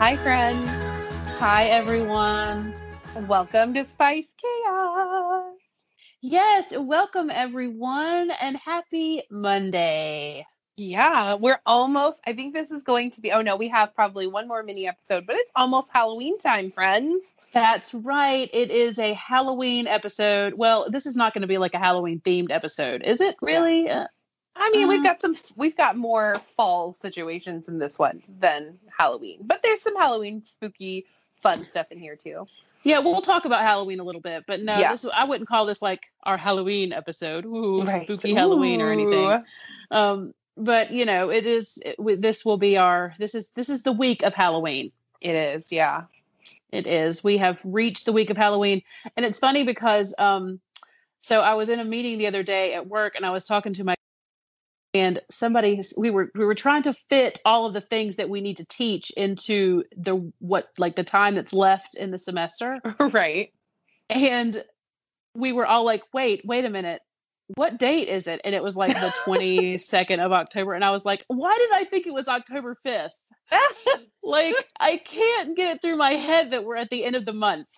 Hi, friends. Hi, everyone. Welcome to Spice Chaos. Yes, welcome, everyone, and happy Monday. Yeah, we're almost, I think this is going to be, oh no, we have probably one more mini episode, but it's almost Halloween time, friends. That's right. It is a Halloween episode. Well, this is not going to be like a Halloween themed episode, is it really? Yeah. Uh, I mean, uh, we've got some, we've got more fall situations in this one than Halloween, but there's some Halloween spooky fun stuff in here too. Yeah, we'll talk about Halloween a little bit, but no, yeah. this, I wouldn't call this like our Halloween episode, ooh, right. spooky Ooh. Halloween or anything. Um, but you know, it is. It, this will be our. This is this is the week of Halloween. It is, yeah. It is. We have reached the week of Halloween, and it's funny because um, so I was in a meeting the other day at work, and I was talking to my and somebody we were we were trying to fit all of the things that we need to teach into the what like the time that's left in the semester. Right. And we were all like wait wait a minute. What date is it? And it was like the 22nd of october. And i was like why did i think it was october 5th like i can't get it through my head that we're at the end of the month.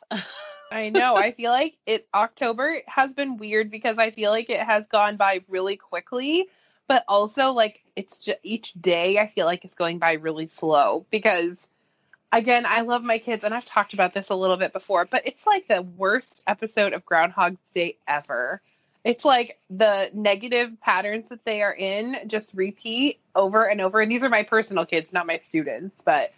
I know. I feel like it October has been weird because I feel like it has gone by really quickly but also like it's just each day I feel like it's going by really slow because again, I love my kids and I've talked about this a little bit before, but it's like the worst episode of Groundhog Day ever. It's like the negative patterns that they are in just repeat over and over. And these are my personal kids, not my students, but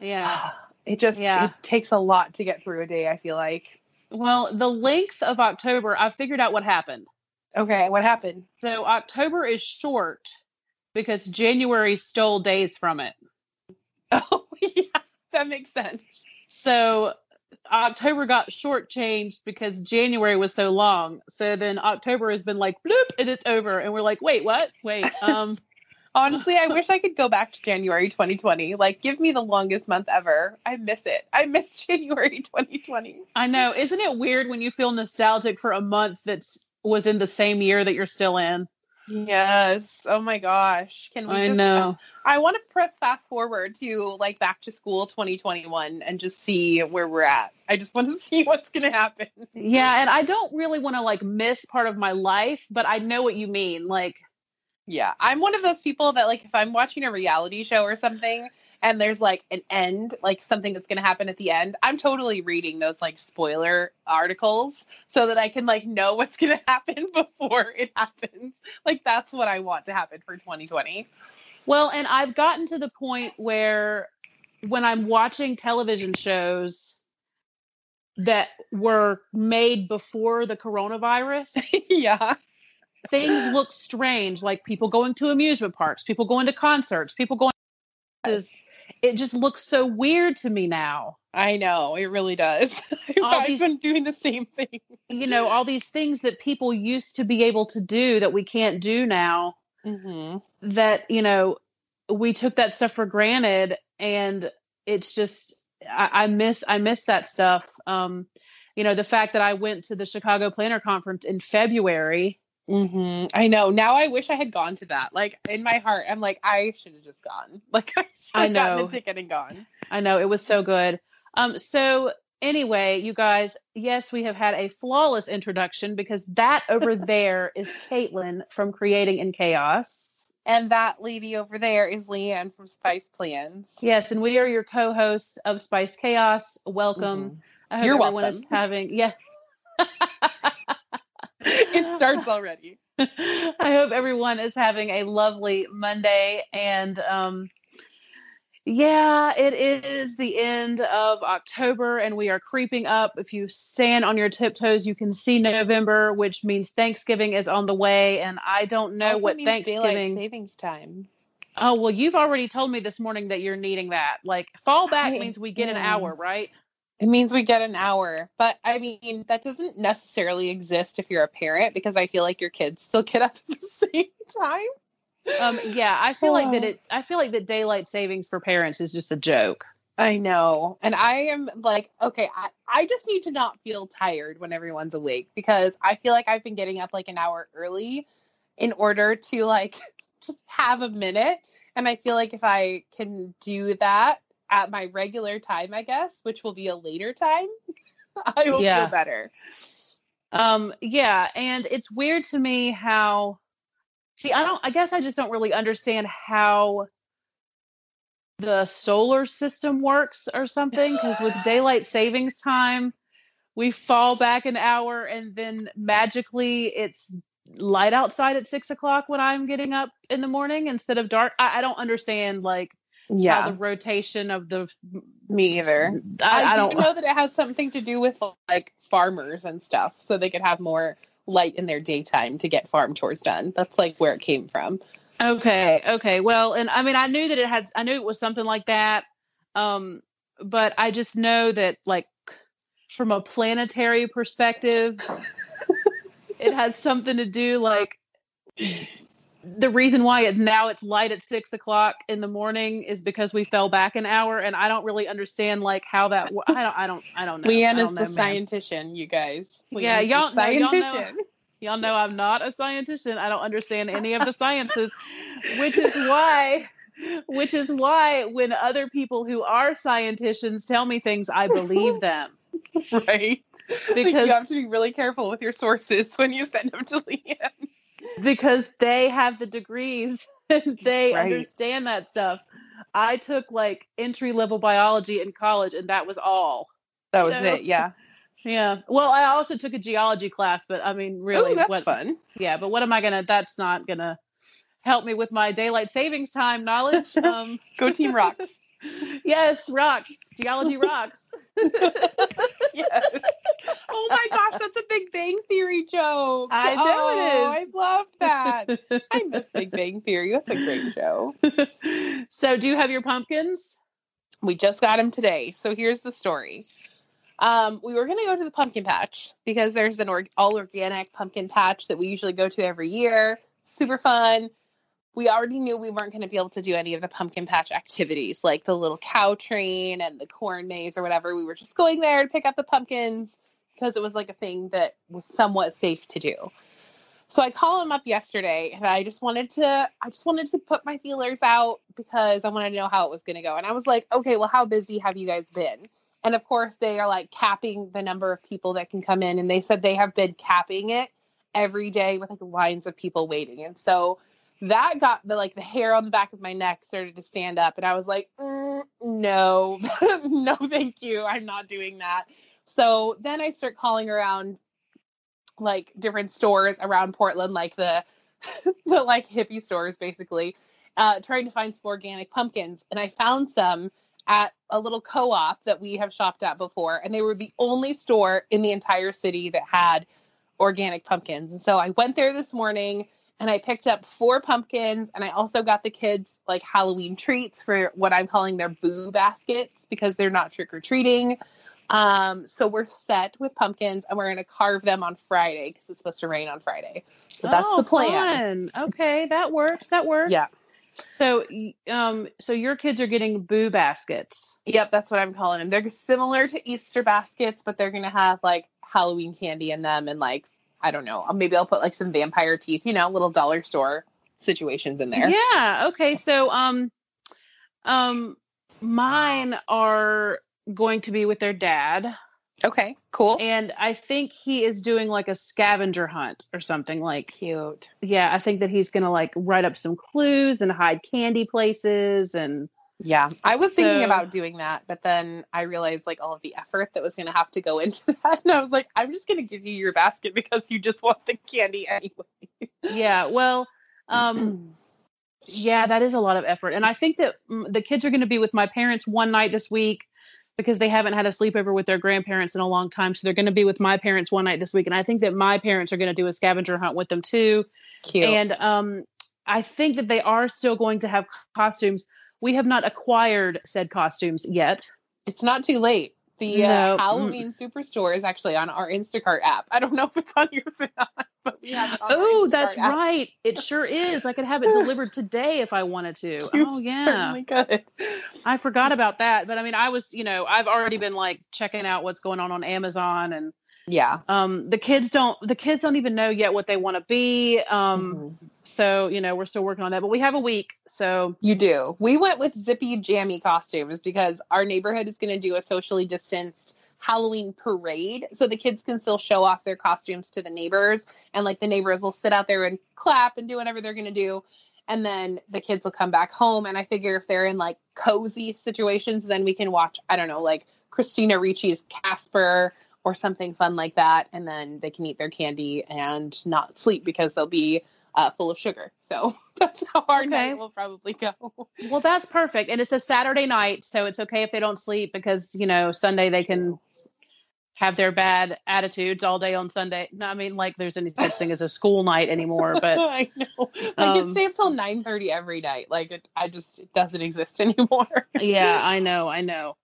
yeah. It just yeah. it takes a lot to get through a day, I feel like. Well, the length of October, I figured out what happened. Okay, what happened? So October is short because January stole days from it. Oh, yeah, that makes sense. So October got shortchanged because January was so long. So then October has been like bloop and it's over, and we're like, wait, what? Wait, um. Honestly, I wish I could go back to January 2020. Like, give me the longest month ever. I miss it. I miss January 2020. I know. Isn't it weird when you feel nostalgic for a month that's was in the same year that you're still in. Yes. Oh my gosh. Can we I just, know. I want to press fast forward to like back to school 2021 and just see where we're at. I just want to see what's going to happen. Yeah, and I don't really want to like miss part of my life, but I know what you mean. Like yeah, I'm one of those people that like if I'm watching a reality show or something and there's like an end, like something that's going to happen at the end, I'm totally reading those like spoiler articles so that I can like know what's going to happen before it happens. Like that's what I want to happen for 2020. Well, and I've gotten to the point where when I'm watching television shows that were made before the coronavirus, yeah. Things look strange, like people going to amusement parks, people going to concerts, people going is it just looks so weird to me now. I know it really does. I've these, been doing the same thing. You know, all these things that people used to be able to do that we can't do now. Mm-hmm. That you know, we took that stuff for granted, and it's just I, I miss I miss that stuff. Um, you know, the fact that I went to the Chicago Planner Conference in February Mm-hmm. I know. Now I wish I had gone to that. Like in my heart, I'm like, I should have just gone. Like I should have gotten the ticket and gone. I know it was so good. Um. So anyway, you guys, yes, we have had a flawless introduction because that over there is Caitlin from Creating in Chaos. And that lady over there is Leanne from Spice Plans. Yes, and we are your co-hosts of Spice Chaos. Welcome. Mm-hmm. I hope You're everyone welcome. is having yeah. it starts already. I hope everyone is having a lovely Monday and um Yeah, it is the end of October and we are creeping up. If you stand on your tiptoes, you can see November, which means Thanksgiving is on the way. And I don't know Also what Thanksgiving. savings time. Oh, well, you've already told me this morning that you're needing that. Like, fallback I- means we get an hour, right? It means we get an hour. But I mean, that doesn't necessarily exist if you're a parent because I feel like your kids still get up at the same time. Um, yeah, I feel like that Oh. it. I feel like that daylight savings for parents is just a joke. I know. And I am like, okay, I, I just need to not feel tired when everyone's awake because I feel like I've been getting up like an hour early in order to like just have a minute. And I feel like if I can do that at my regular time, I guess, which will be a later time, I will Yeah. feel better. Um, yeah, and it's weird to me how see, I don't I guess I just don't really understand how the solar system works or something because with daylight savings time, we fall back an hour and then magically it's light outside at six o'clock when I'm getting up in the morning instead of dark. I, I don't understand like Yeah, the rotation of the me either. I, I, do don't know that it has something to do with like farmers and stuff, so they could have more light in their daytime to get farm chores done. That's like where it came from. Okay, okay. Well, and I mean, I knew that it had, I knew it was something like that. Um, but I just know that, like, from a planetary perspective, it has something to do, like, the reason why it now it's light at six o'clock in the morning is because we fell back an hour, and I don't really understand, like, how that. I don't, I don't, I don't know. Leanne is the ma'am. scientician, you guys. Yeah, Leanne's y'all- no, y'all know- Y'all know I'm not a scientist. I don't understand any of the sciences, which is why which is why when other people who are scientists tell me things, I believe them. right? Like, Because you have to be really careful with your sources when you send them to Leanne. Because they have the degrees and they Right. understand that stuff. I took like entry level biology in college and that was all. That was So- it, yeah. Yeah. Well, I also took a geology class, but I mean, really, Ooh, that's what? fun. Yeah, but what am I gonna? That's not gonna help me with my daylight savings time knowledge. Um, Go Team Rocks. Yes, rocks. Geology rocks. yes. Oh my gosh, that's a Big Bang Theory joke. I know oh, it is. I love that. I miss Big Bang Theory. That's a great show. so, do you have your pumpkins? We just got them today. So here's the story. Um, we were going to go to the pumpkin patch because there's an org- all organic pumpkin patch that we usually go to every year. Super fun. We already knew we weren't going to be able to do any of the pumpkin patch activities like the little cow train and the corn maze or whatever. We were just going there to pick up the pumpkins because it was like a thing that was somewhat safe to do. So I call him up yesterday and I just wanted to I just wanted to put my feelers out because I wanted to know how it was going to go. And I was like, "Okay, well how busy have you guys been?" And of course, they are like capping the number of people that can come in and they said they have been capping it every day with like lines of people waiting. And so that got the like the hair on the back of my neck started to stand up and I was like, mm, "No. no, thank you. I'm not doing that." So then I start calling around like different stores around Portland, like the the like hippie stores basically, uh, trying to find some organic pumpkins. And I found some at a little co-op that we have shopped at before, and they were the only store in the entire city that had organic pumpkins. And so I went there this morning and I picked up four pumpkins and I also got the kids like Halloween treats for what I'm calling their boo baskets because they're not trick or treating. Um, so we're set with pumpkins and we're going to carve them on Friday because it's supposed to rain on Friday. So that's oh, the plan. Fun. Okay, that works. That works. Yeah. So, um, so your kids are getting boo baskets. Yep, that's what I'm calling them. They're similar to Easter baskets, but they're going to have like Halloween candy in them and like, I don't know, maybe I'll put like some vampire teeth, you know, little dollar store situations in there. Yeah. Okay. So, um, um, mine are going to be with their dad, Okay, cool. and I think he is doing like a scavenger hunt or something. Like, Cute. yeah, I think that he's gonna like write up some clues and hide candy places and. Yeah, I was thinking So- about doing that, but then I realized like all of the effort that was going to have to go into that, and I was like, I'm just going to give you your basket because you just want the candy anyway. Yeah. Well, um, Yeah, that is a lot of effort. And I think that mm, the kids are going to be with my parents one night this week because they haven't had a sleepover with their grandparents in a long time. So they're going to be with my parents one night this week. And I think that my parents are going to do a scavenger hunt with them too. Cute. And um, I think that they are still going to have costumes. We have not acquired said costumes yet. it's not too late. The No. uh, Halloween Superstore is actually on our Instacart app. I don't know if it's on yours or not, but we have it Oh, that's app. right. It sure is. I could have it delivered today if I wanted to. You oh, yeah. certainly could. I forgot about that. But I mean, I was, you know, I've already been like checking out what's going on on Amazon and Yeah. um the kids don't the kids don't even know yet what they want to be um Mhm. so you know we're still working on that but we have a week so You do. We went with zippy jammy costumes because our neighborhood is going to do a socially distanced Halloween parade. So the kids can still show off their costumes to the neighbors. And like the neighbors will sit out there and clap and do whatever they're going to do. And then the kids will come back home. And I figure if they're in like cozy situations, then we can watch, I don't know, like Christina Ricci's Casper or something fun like that. And then they can eat their candy and not sleep because they'll be uh, full of sugar. So that's how our Okay. night will probably go. well that's perfect and it's a saturday night so it's okay if they don't sleep because you know sunday they can have their bad attitudes all day on sunday no i mean like there's any such thing as a school night anymore but I know. Like um, it stay up till nine thirty every night. Like it, I just it doesn't exist anymore. yeah i know i know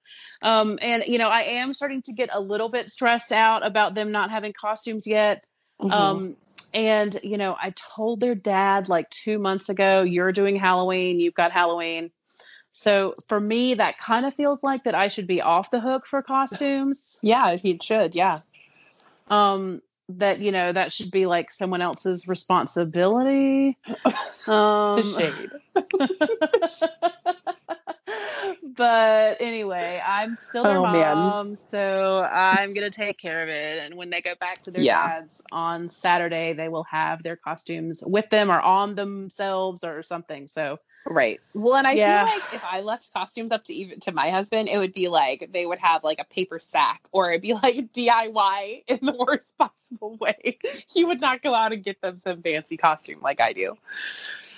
um and you know i am starting to get a little bit stressed out about them not having costumes yet Mm-hmm. Um, and you know, I told their dad like two months ago, you're doing Halloween, you've got Halloween. So for me, that kind of feels like that I should be off the hook for costumes. yeah, he should. Yeah. Um, that you know, that should be like someone else's responsibility. Um, The shade. but anyway, I'm still their Oh, man. mom, so I'm gonna take care of it. And when they go back to their Yeah. dads on Saturday, they will have their costumes with them or on themselves or something. So Right. Well, and I Yeah. feel like if I left costumes up to even to my husband, it would be like they would have like a paper sack, or it'd be like DIY in the worst possible way. He would not go out and get them some fancy costume like I do.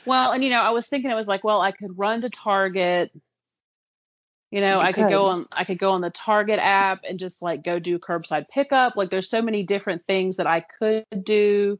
well, and you know, I was thinking it was like, well, I could run to Target. You know, You I could go on I could go on the Target app and just like go do curbside pickup. Like there's so many different things that I could do.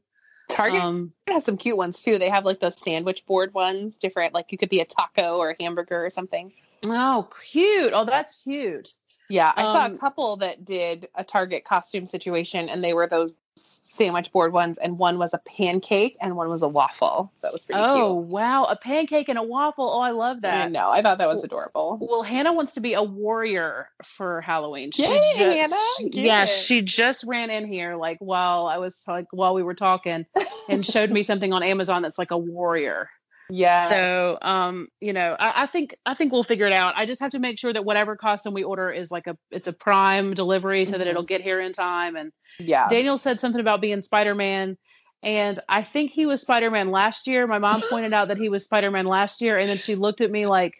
Target Um has some cute ones too. They have like those sandwich board ones, different. Like you could be a taco or a hamburger or something. oh cute. Oh, that's cute. Yeah, I saw Um, a couple that did a Target costume situation, and they were those sandwich board ones, and one was a pancake and one was a waffle. That was pretty cute. Oh wow, a pancake and a waffle. Oh, I love that. I know. I thought that was adorable. Well, Hannah wants to be a warrior for Halloween. She Yay, just, Hannah, get yeah, it. she just ran in here like while I was like while we were talking and showed me something on Amazon that's like a warrior. Yeah. So, um, you know, I, I think I think we'll figure it out. I just have to make sure that whatever costume we order is like a it's a prime delivery so that Mhm. it'll get here in time. And yeah. Daniel said something about being Spider Man. And I think he was Spider Man last year. My mom pointed out that he was Spider Man last year. And then she looked at me like,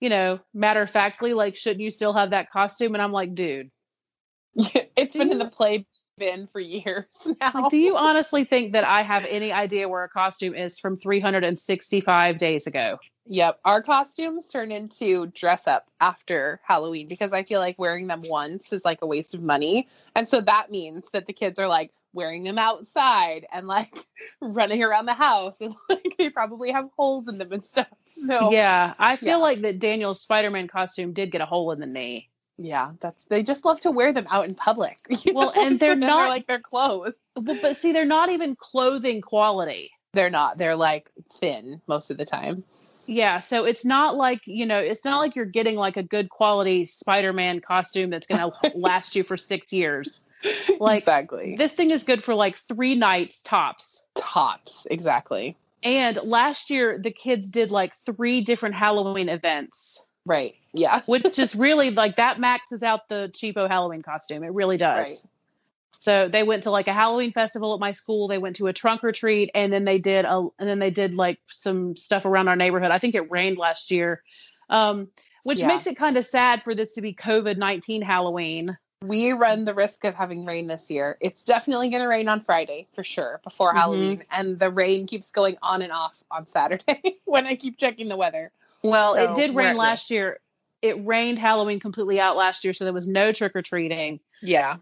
you know, matter of factly, like, shouldn't you still have that costume? And I'm like, dude, it's been in the play bin for years now. like, do you honestly think that I have any idea where a costume is from 365 days ago? Yep. Our costumes turn into dress up after Halloween because I feel like wearing them once is like a waste of money. And so that means that the kids are like wearing them outside and like running around the house and like they probably have holes in them and stuff. So Yeah, I feel Yeah. like that Daniel's Spider Man costume did get a hole in the knee. Yeah, that's they just love to wear them out in public. Well, know? and they're not- like their clothes. Well, but see, they're not even clothing quality. They're not. They're like thin most of the time. Yeah, so it's not like, you know, it's not like you're getting like a good quality Spider-Man costume that's going to last you for 6 years. Like, exactly. This thing is good for like 3 nights tops. Tops. Exactly. And last year the kids did like 3 different Halloween events, Right. Yeah. which is really like that maxes out the cheapo Halloween costume. It really does. Right. So they went to like a Halloween festival at my school. They went to a trunk or treat, and then they did a and then they did like some stuff around our neighborhood. I think it rained last year, um, which Yeah. makes it kind of sad for this to be COVID nineteen Halloween. we run the risk of having rain this year. It's definitely going to rain on Friday for sure before Mhm. Halloween, and the rain keeps going on and off on Saturday when I keep checking the weather. Well, So, it did rain last year. It rained Halloween completely out last year, so there was no trick or treating. Yeah,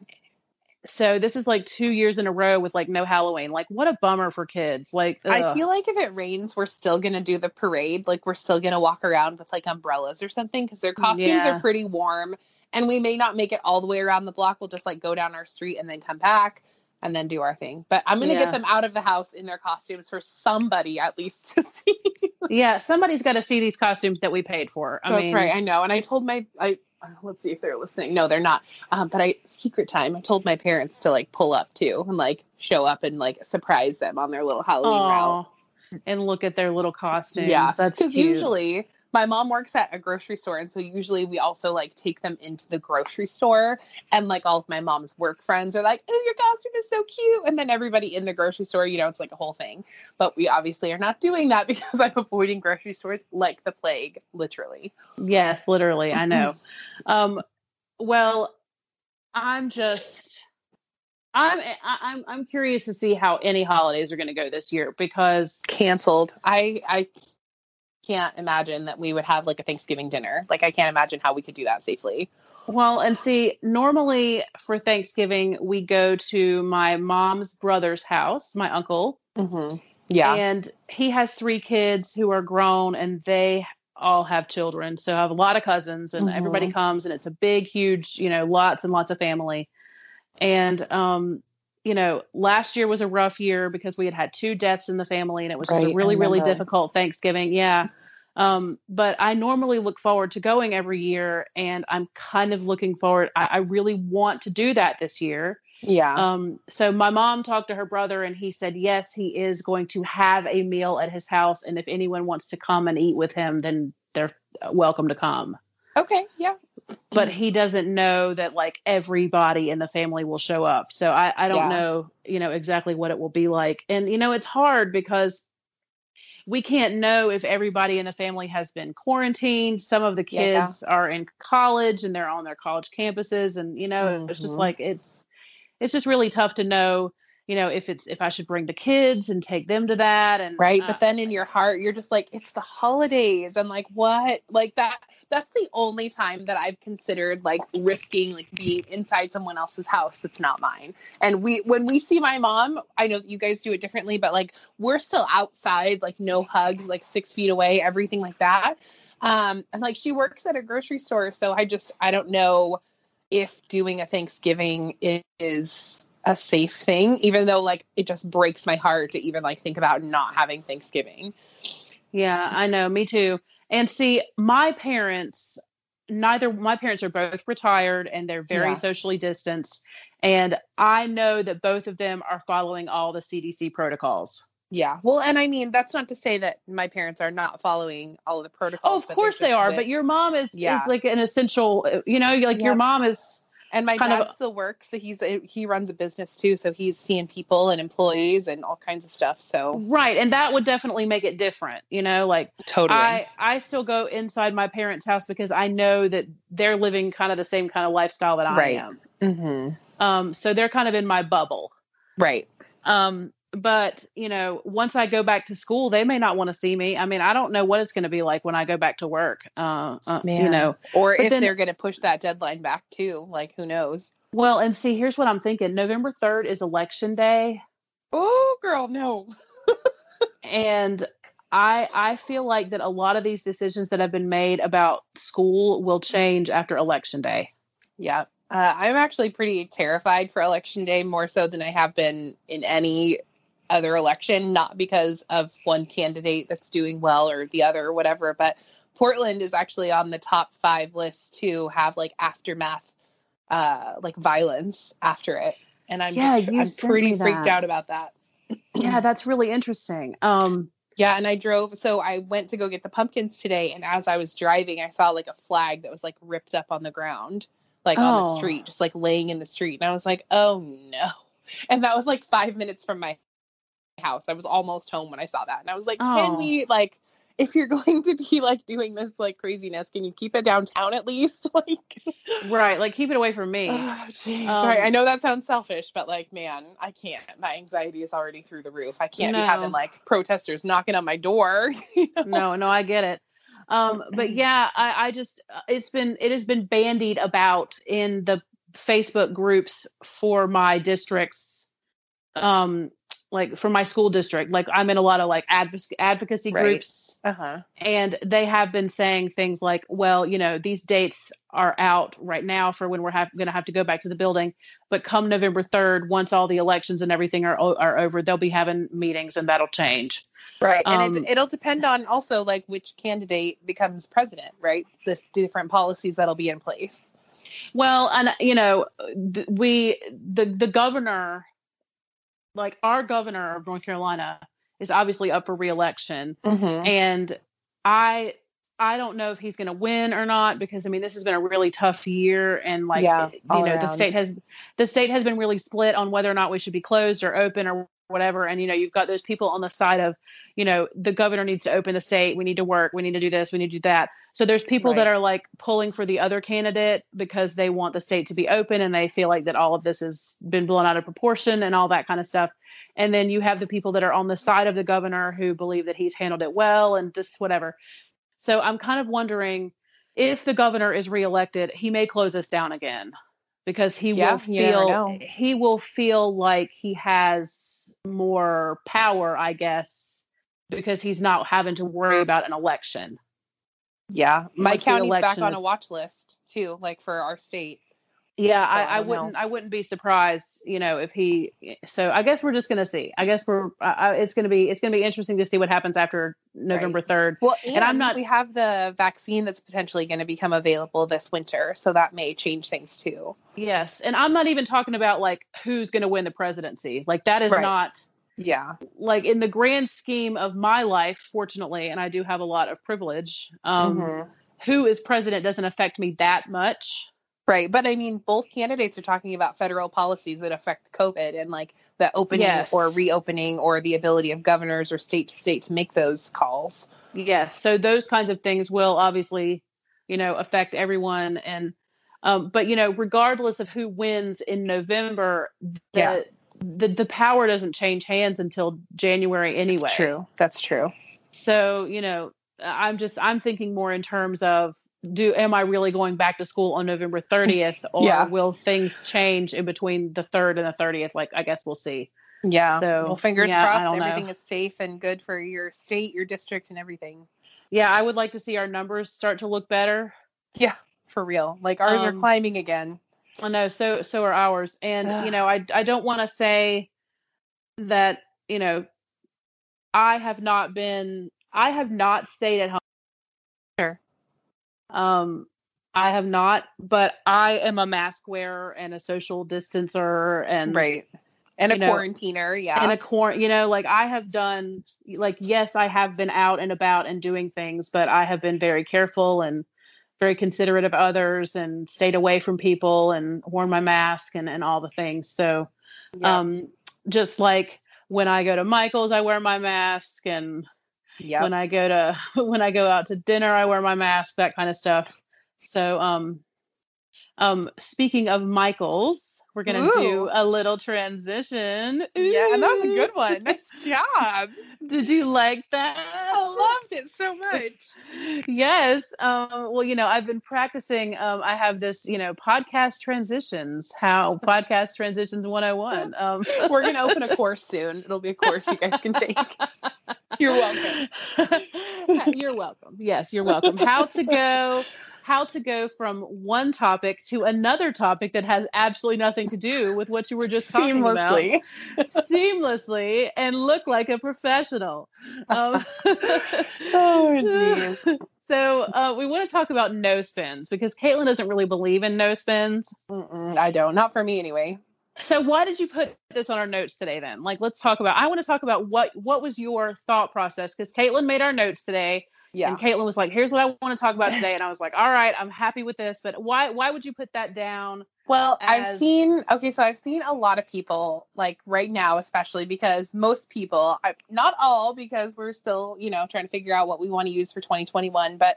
So this is like two years in a row with like no Halloween. Like what a bummer for kids. Like I feel like if it rains, we're still going to do the parade. Like we're still going to walk around with like umbrellas or something because their costumes Yeah. are pretty warm, and we may not make it all the way around the block. We'll just like go down our street and then come back. And then do our thing. But I'm gonna Yeah. get them out of the house in their costumes for somebody at least to see. yeah, somebody's got to see these costumes that we paid for. I That's mean, right. I know. And I told my I let's see if they're listening. No, they're not. Um, but I secret time. I told my parents to like pull up too and like show up and like surprise them on their little Halloween route. And look at their little costumes. Yeah, that's because usually my mom works at a grocery store, and so usually we also like take them into the grocery store, and like all of my mom's work friends are like, "Oh, your costume is so cute," and then everybody in the grocery store, you know, it's like a whole thing. But we obviously are not doing that because I'm avoiding grocery stores like the plague, literally. Yes, literally. I know. um, well, I'm just, I'm, I'm, I'm curious to see how any holidays are going to go this year because Canceled. I I can't imagine that we would have like a Thanksgiving dinner. Like I can't imagine how we could do that safely. Well, and see, normally for Thanksgiving, we go to my mom's brother's house, my uncle, Mm-hmm. Yeah. and he has three kids who are grown and they all have children. So I have a lot of cousins and Mhm. everybody comes and it's a big, huge, you know, lots and lots of family. And, um, you know, last year was a rough year because we had had two deaths in the family and it was just Right, a I really, really difficult Thanksgiving. Yeah. Um, but I normally look forward to going every year and I'm kind of looking forward. I, I really want to do that this year. yeah. Um, so my mom talked to her brother and he said, yes, he is going to have a meal at his house. And if anyone wants to come and eat with him, then they're welcome to come. Okay. Yeah. But he doesn't know that like everybody in the family will show up. So I, I don't Yeah. know, you know, exactly what it will be like. And, you know, it's hard because we can't know if everybody in the family has been quarantined. Some of the Yeah. kids are in college and they're on their college campuses. And, you know, it's just Mhm. like, it's, it's just really tough to know, you know, if it's, if I should bring the kids and take them to that. And right uh, but then in your heart you're just like it's the holidays. And like what? Like that that's the only time that i've considered like risking like being inside someone else's house that's not mine. And we when we see my mom i know that you guys do it differently but like we're still outside like no hugs like six feet away everything like that. Um and like she works at a grocery store so i just i don't know if doing a thanksgiving is a safe thing even though like it just breaks my heart to even like think about not having thanksgiving Yeah, I know. Me too. And see, my parents, neither my parents are both retired and they're very Yeah. socially distanced. And I know that both of them are following all the CDC protocols. yeah well and i mean that's not to say that my parents are not following all of the protocols Oh, of course they are. with- But your mom is Yeah. is like an essential. Uh, you know, like your mom is. And my kind dad of- still works so he's he runs a business too so he's seeing people and employees and all kinds of stuff so Right, and that would definitely make it different, you know, like totally I I still go inside my parents' house because I know that they're living kind of the same kind of lifestyle that I Right. am. hmm Um, so they're kind of in my bubble. right Um, but you know, once I go back to school, they may not want to see me. I mean, I don't know what it's going to be like when I go back to work. Uh, uh you know, or But if then- they're going to push that deadline back too like who knows well, and see, here's what I'm thinking. November 3rd is election day, oh girl no and I I feel like that a lot of these decisions that have been made about school will change after election day. Yeah. Uh, I'm actually pretty terrified for election day more so than I have been in any other election, not because of one candidate that's doing well or the other or whatever, but Portland is actually on the top five list to have like aftermath, uh, like violence after it. And I'm Yeah, just, I'm pretty freaked out about that. yeah, that's really interesting. Um, Yeah, and I drove. So I went to go get the pumpkins today, and as I was driving, I saw like a flag that was like ripped up on the ground, like on the Oh. street, just like laying in the street. And I was like, oh no. And that was like five minutes from my house. I was almost home when I saw that, and I was like, Oh. can we like? if you're going to be like doing this like craziness, can you keep it downtown at least? like, right? Like keep it away from me. oh, geez. Um, Sorry, I know that sounds selfish, but like, man, I can't. My anxiety is already through the roof. I can't No. be having like protesters knocking on my door. you know? no, no, I get it. Um, but yeah, I, I just uh, it's been it has been bandied about in the Facebook groups for my districts, um, like for my school district. Like I'm in a lot of like advoc- advocacy Right. groups, Uh huh. and they have been saying things like, well, you know, these dates are out right now for when we're have, going to have to go back to the building, but come November 3rd, once all the elections and everything are o- are over, they'll be having meetings and that'll change. Right. And Um, it, it'll depend on also like which candidate becomes president, right? The different policies that'll be in place. Well, and you know, th- we the the governor, like our governor of North Carolina, is obviously up for reelection, Mm-hmm. and I I don't know if he's going to win or not because I mean this has been a really tough year, and like Yeah, you know the state has the state has been really split on whether or not we should be closed or open or whatever, and you know you've got those people on the side of you know the governor needs to open the state, we need to work, we need to do this, we need to do that. So there's people that are like pulling for the other candidate because they want the state to be open and they feel like that all of this has been blown out of proportion and all that kind of stuff. And then you have the people that are on the side of the governor who believe that he's handled it well and this whatever. So I'm kind of wondering if the governor is reelected, he may close us down again because he Yeah, will feel he will feel like he has more power, I guess, because he's not having to worry about an election. Yeah. My county's back on a watch list too, like for our state. Yeah, So, I I, I don't know. wouldn't. I wouldn't be surprised, you know, if he. So I guess we're just gonna see. I guess we're. I- it's gonna be. It's gonna be interesting to see what happens after November third. Well, and, I'm not- We have the vaccine that's potentially going to become available this winter, so that may change things too. Yes, and I'm not even talking about like who's gonna win the presidency. Like that is Right. not Yeah. like in the grand scheme of my life. Fortunately, and I do have a lot of privilege. Um, Mhm. Who is president doesn't affect me that much. Right, but I mean, both candidates are talking about federal policies that affect COVID and like the opening Yes. or reopening or the ability of governors or state to state to make those calls. Yes. So those kinds of things will obviously, you know, affect everyone. And, um, but you know, regardless of who wins in November, the, Yeah. The the power doesn't change hands until January anyway. That's True, that's true. So you know, I'm just I'm thinking more in terms of do am I really going back to school on November 30th, or Yeah. will things change in between the third and the 30th? Like I guess we'll see. Yeah. So, well, fingers yeah, crossed, don't know. everything is safe and good for your state, your district, and everything. Yeah, I would like to see our numbers start to look better. Yeah, for real. Like ours are Um, climbing again. I know, so so are ours. And you know, I I don't want to say that, you know, I have not been I have not stayed at home. Sure. Um I have not, but I am a mask wearer and a social distancer and right. And a know, quarantiner, yeah. and a quar you know, like I have done like yes, I have been out and about and doing things, but I have been very careful and very considerate of others and stayed away from people and worn my mask and, and all the things. So yeah. um just like when I go to Michael's I wear my mask and Yep. when I go to when I go out to dinner I wear my mask, that kind of stuff. So um um speaking of Michael's, we're gonna do a little transition. yeah, and that was a good one. Nice job. Did you like that? I loved it so much. yes. Um, well, you know, I've been practicing. Um, I have this, you know, podcast transitions, how podcast transitions 101. Um, We're gonna open a course soon. It'll be a course you guys can take. You're welcome. you're welcome. Yes, you're welcome. How to go how to go from one topic to another topic that has absolutely nothing to do with what you were just talking about Seamlessly. seamlessly and look like a professional. Um, Oh, jeez. So uh, we want to talk about no spins because Caitlin doesn't really believe in no spins. Mm-mm, I don't. Not for me anyway. So why did you put this on our notes today then? Like let's talk about I want to talk about what what was your thought process because Caitlin made our notes today Yeah. and Caitlin was like, here's what I want to talk about today. And I was like, all right, I'm happy with this. But why why would you put that down Well, I've seen okay, so I've seen a lot of people like right now, especially because most people, I, not all, because we're still you know trying to figure out what we want to use for 2021, but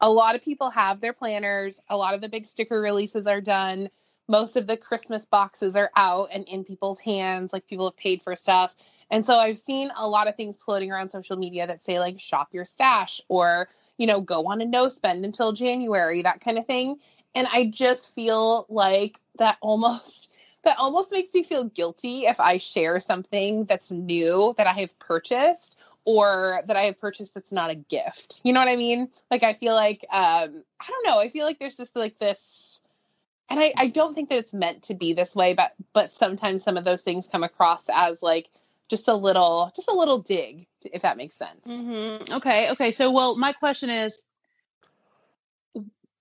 a lot of people have their planners. A lot of the big sticker releases are done. Most of the Christmas boxes are out and in people's hands. Like people have paid for stuff. And so I've seen a lot of things floating around social media that say like shop your stash or, you know, go on a no spend until January, that kind of thing. And I just feel like that almost that almost makes me feel guilty if I share something that's new that I have purchased or that I have purchased that's not a gift. You know what I mean? Like I feel like um I don't know, I feel like there's just like this and I, I don't think that it's meant to be this way, but but sometimes some of those things come across as like just a little just a little dig, if that makes sense. Mhm. Okay. Okay. So, well, my question is,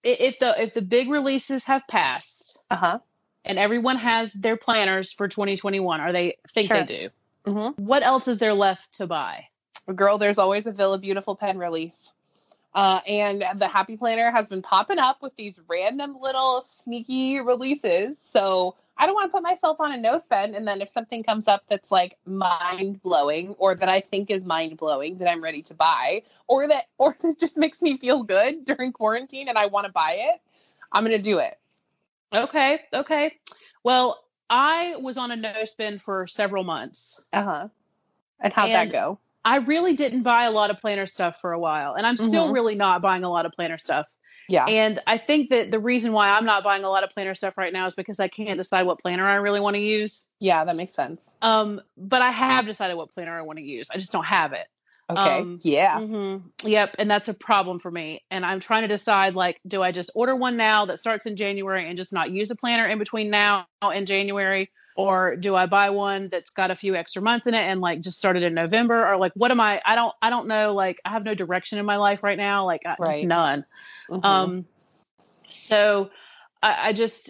if the if the big releases have passed Uh-huh. and everyone has their planners for 2021, or they think Sure. they do, Mm-hmm. what else is there left to buy? Girl, there's always a Villa Beautiful pen release. Uh, and the Happy Planner has been popping up with these random little sneaky releases. So I don't want to put myself on a no spend. And then if something comes up that's like mind blowing or that I think is mind blowing that I'm ready to buy or that or that just makes me feel good during quarantine and I want to buy it, I'm gonna do it. Okay. Okay. Well, I was on a no spend for several months. Uh-huh. And how'd And- that go? I really didn't buy a lot of planner stuff for a while, and I'm still Mhm. really not buying a lot of planner stuff. Yeah. And I think that the reason why I'm not buying a lot of planner stuff right now is because I can't decide what planner I really want to use. yeah, that makes sense. Um, but I have decided what planner I want to use. I just don't have it. Okay. Um, yeah. hmm Yep, and that's a problem for me. And I'm trying to decide like, do I just order one now that starts in January and just not use a planner in between now and January, or do I buy one that's got a few extra months in it and like just started in November, or like what am I? I don't I don't know. Like I have no direction in my life right now, like I- Right. just none. Mhm. Um, so I, I just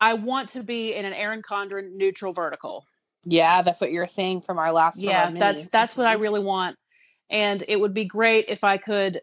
I want to be in an Erin Condren neutral vertical. yeah, that's what you're saying from our last. yeah that's that's what i Mhm. really want and it would be great if i could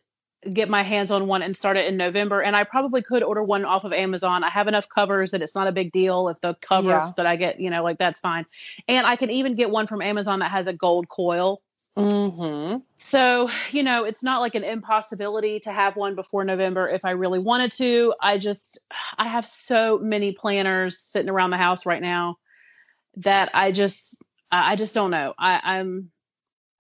get my hands on one and start it in november and i probably could order one off of amazon. I have enough covers that it's not a big deal. If the covers Yeah. that i get you know like that's fine. And i can even get one from amazon that has a gold coil. Mm-hmm. so you know it's not like an impossibility to have one before november if i really wanted to. I just i have so many planners sitting around the house right now that i just i I just don't know. I i'm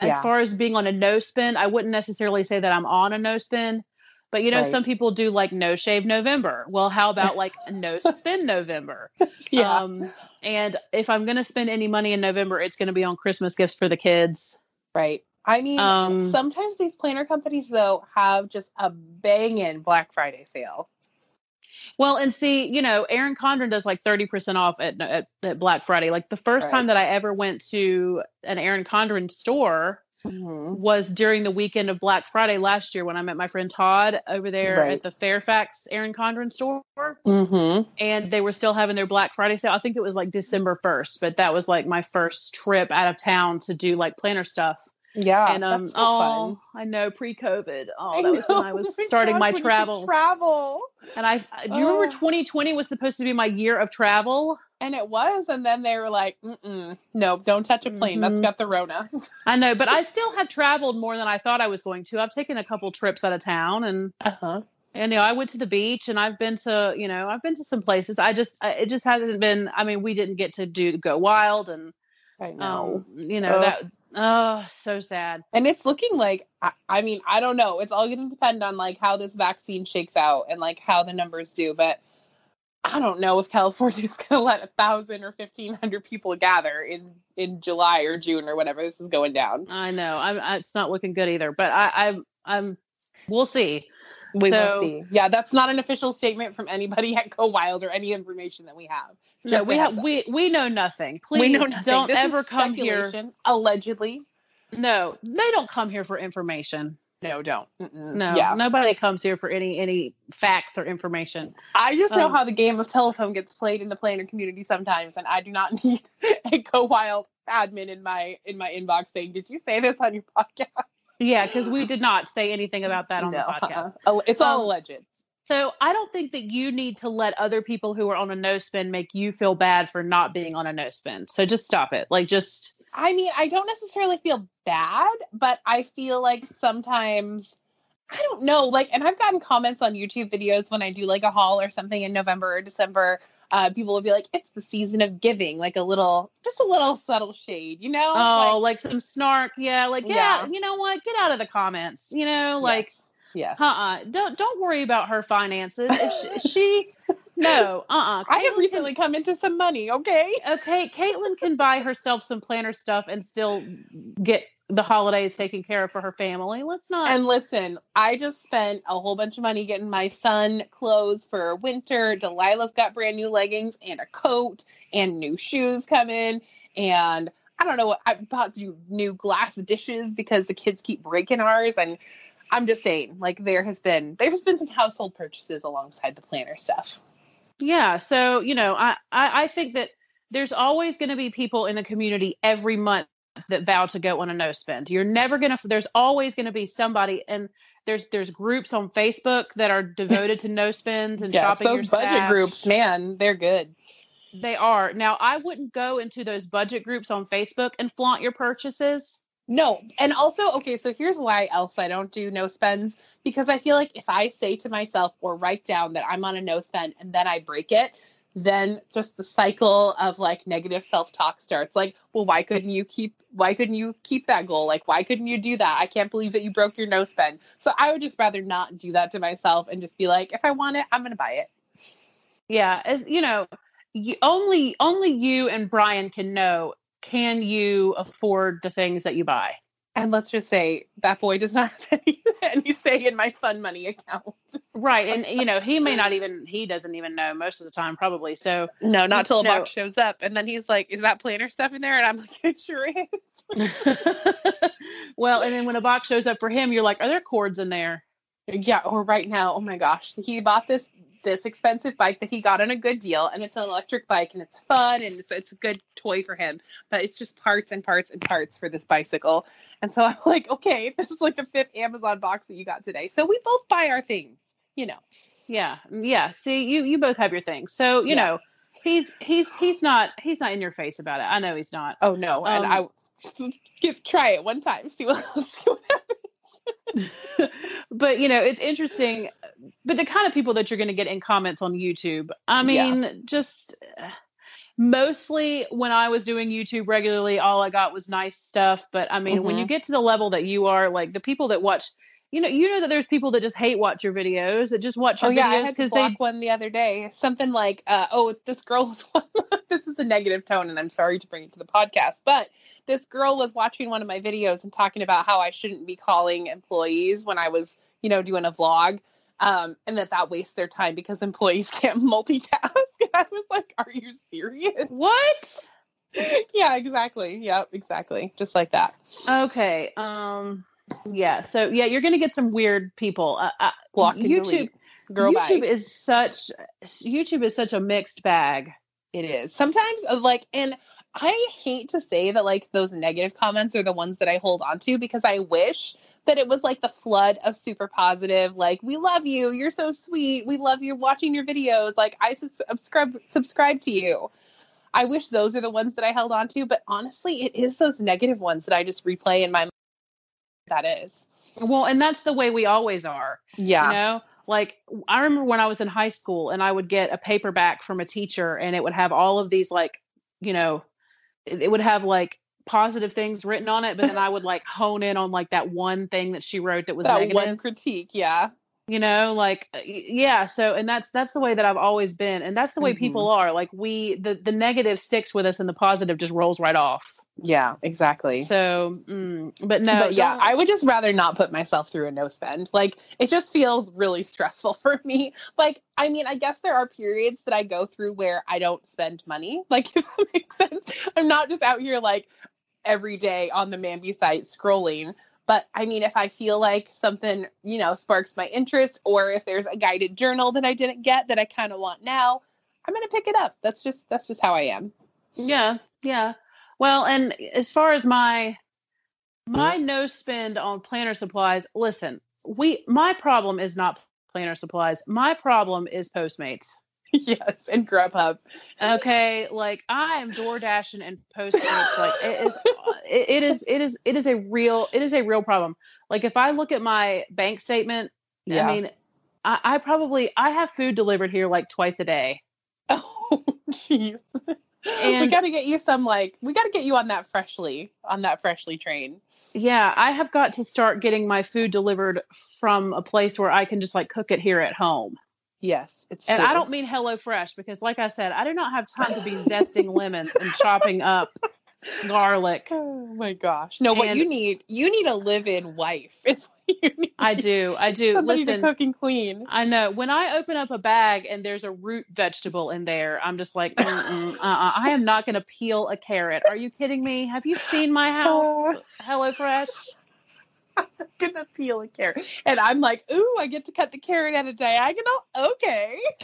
as far as being on a no spend i wouldn't necessarily say that i'm on a no spend but you know Right. some people do like no shave november well how about like a no spend november Yeah. um and if i'm going to spend any money in november it's going to be on christmas gifts for the kids right. I mean, um, sometimes these planner companies though have just a banging Black Friday sale. Well, and see, you know, Erin Condren does like 30% off at, at, at Black Friday. Like the first Right. time that I ever went to an Erin Condren store Mm-hmm. was during the weekend of Black Friday last year when I met my friend Todd over there Right. at the Fairfax Erin Condren store. Mm-hmm. And they were still having their Black Friday sale. I think it was like December 1st, but that was like my first trip out of town to do like planner stuff. Yeah. and um, that's so oh, fun. I know pre-COVID. Oh, that was when. I was Oh my starting my when you could travel. Travel. and I, I- do you remember Oh. 2020 was supposed to be my year of travel? And it was, and then they were like, Mm-mm, "No, don't touch a plane. That's Mhm. got the Rona." I know, but I still have traveled more than I thought I was going to. I've taken a couple trips out of town, and Uh huh. and you know I went to the beach, and I've been to you know I've been to some places. I just I, it just hasn't been. I mean, we didn't get to do go wild, and I know. um, you know Ugh. that oh so sad. and it's looking like I, I mean i don't know. It's all going to depend on like how this vaccine shakes out and like how the numbers do but i don't know if california is going to let a thousand or 1500 people gather in in july or june or whenever this is going down. I know. I'm I, it's not looking good either, but I I'm I'm we'll see. we So- will see yeah that's not an official statement from anybody at go wild or any information that we have No, we have up. we we know nothing. Please know nothing. don't This ever come here. allegedly No, they don't come here for information. no don't Mm-mm. No, yeah nobody comes here for any any facts or information. I just know Um, how the game of telephone gets played in the planner community sometimes, and I do not need a go wild admin in my in my inbox saying, "Did you say this on your podcast?" Yeah, because we did not say anything about that on no, the podcast. uh-uh. It's all Um, alleged. So I don't think that you need to let other people who are on a no spend make you feel bad for not being on a no spend. So just stop it. Like just I mean, I don't necessarily feel bad, but I feel like sometimes I don't know, like and I've gotten comments on YouTube videos when I do like a haul or something in November or December. Uh, people will be like, "It's the season of giving," like a little, just a little subtle shade, you know? Oh, like, like some snark, yeah. Like, Yeah. You know what? Get out of the comments. You know, like, yes. yes. uh-uh. Don't don't worry about her finances. If she, she no, uh-uh. I have recently come into some money, okay? Okay, Caitlin can buy herself some planner stuff and still get the holidays taken care of for her family. Let's not. And listen, I just spent a whole bunch of money getting my son clothes for winter. Delilah's got brand new leggings and a coat and new shoes coming. And I don't know what I bought new, new glass dishes because the kids keep breaking ours. And I'm just saying, like there has been there's been some household purchases alongside the planner stuff. Yeah. So, you know, I, I, I think that there's always going to be people in the community every month that vow to go on a no spend. You're never going to, there's always going to be somebody. And there's, there's groups on Facebook that are devoted to no spends and Yes, shopping your those budget stash. groups, man, they're good. They are. Now, I wouldn't go into those budget groups on Facebook and flaunt your purchases. No, and also, okay, so here's why else I don't do no spends because I feel like if I say to myself or write down that I'm on a no spend and then I break it, then just the cycle of like negative self-talk starts. Like, well, why couldn't you keep why couldn't you keep that goal? Like, why couldn't you do that? I can't believe that you broke your no spend. So I would just rather not do that to myself and just be like, if I want it, I'm going to buy it. Yeah. As you know, you, only, only you and Brian can know, can you afford the things that you buy? And let's just say that boy does not have any, any say in my fun money account. Right. And, you know, he may not even, he doesn't even know most of the time, probably. So, No, not till a No. box shows up. And then he's like, Is that planner stuff in there? And I'm like, It sure is. well, and then when a box shows up for him, you're like, are there cords in there? Yeah, or right now, oh my gosh. He bought this this expensive bike that he got on a good deal and it's an electric bike and it's fun and it's it's a good toy for him. But it's just parts and parts and parts for this bicycle. And so I'm like, okay, this is like the fifth Amazon box that you got today. So we both buy our things, you know. Yeah. Yeah. See, you, you both have your things. So, you Yeah. know, he's, he's, he's not, he's not in your face about it. I know he's not. Oh no, and Um, I give try it one time, see what see what happens. but you know it's interesting but the kind of people that you're going to get in comments on youtube i Yeah. mean just uh, mostly when i was doing youtube regularly all i got was nice stuff but i mean when you get to the level that you are like the people that watch you know you know that there's people that just hate watch your videos that just watch your Oh yeah, I videos because they one the other day. Something like, uh, "Oh, this girl was this is a negative tone, and I'm sorry to bring it to the podcast, but this girl was watching one of my videos and talking about how I shouldn't be calling employees when I was, you know, doing a vlog, um, and that that wastes their time because employees can't multitask. I was like, "Are you serious?" what yeah, exactly. Yep, exactly. Just like that. okay um yeah so yeah you're going to get some weird people uh, uh, Block youtube delete. Girl, youtube bye. is such youtube is such a mixed bag It is. Sometimes uh, like and I hate to say that like those negative comments are the ones that I hold on to because I wish that it was like the flood of super positive like we love you, you're so sweet, we love you watching your videos, like I subscribe subscribe to you. I wish those are the ones that I held on to, but honestly, it is those negative ones that I just replay in my mind. That is. Well, and that's the way we always are. Yeah. You know, like I remember when I was in high school and I would get a paperback from a teacher and it would have all of these like, you know, it, would have like positive things written on it, but then I would like hone in on like that one thing that she wrote that was that negative. one critique, yeah. You know like uh, yeah so and that's that's the way that i've always been and that's the way Mhm. people are like we the the negative sticks with us and the positive just rolls right off Yeah, exactly. so mm, but no but yeah, I would just rather not put myself through a no spend. Like it just feels really stressful for me. Like I mean, I guess there are periods that I go through where I don't spend money. Like if that makes sense. I'm not just out here like every day on the Mambi site scrolling. But I mean, if I feel like something, you know, sparks my interest, or if there's a guided journal that I didn't get that I kind of want now, I'm gonna pick it up. That's just that's just how I am. Yeah, yeah. Well, and as far as my my mm-hmm. no spend on planner supplies, listen, we my problem is not planner supplies. My problem is Postmates. yes, and Grubhub. Okay, like I am door dashing and Postmates. like it is, uh, it, it is, it is, it is a real, it is a real problem. Like if I look at my bank statement, Yeah. I mean, I, I probably I have food delivered here like twice a day. Oh, jeez. we got to get you some like we got to get you on that freshly on that freshly train. Yeah, I have got to start getting my food delivered from a place where I can just like cook it here at home. Yes, it's And true. I don't mean HelloFresh because, like I said, I do not have time to be zesting lemons and chopping up garlic. Oh my gosh! No, what And- you need you need a live-in wife. Is what you need. I do, I do. Somebody Listen, to cook and clean. I know when I open up a bag and there's a root vegetable in there, I'm just like, uh-uh, I am not going to peel a carrot. Are you kidding me? Have you seen my uh. house, HelloFresh? gonna peel a carrot, and I'm like, ooh, I get to cut the carrot at a diagonal. Okay.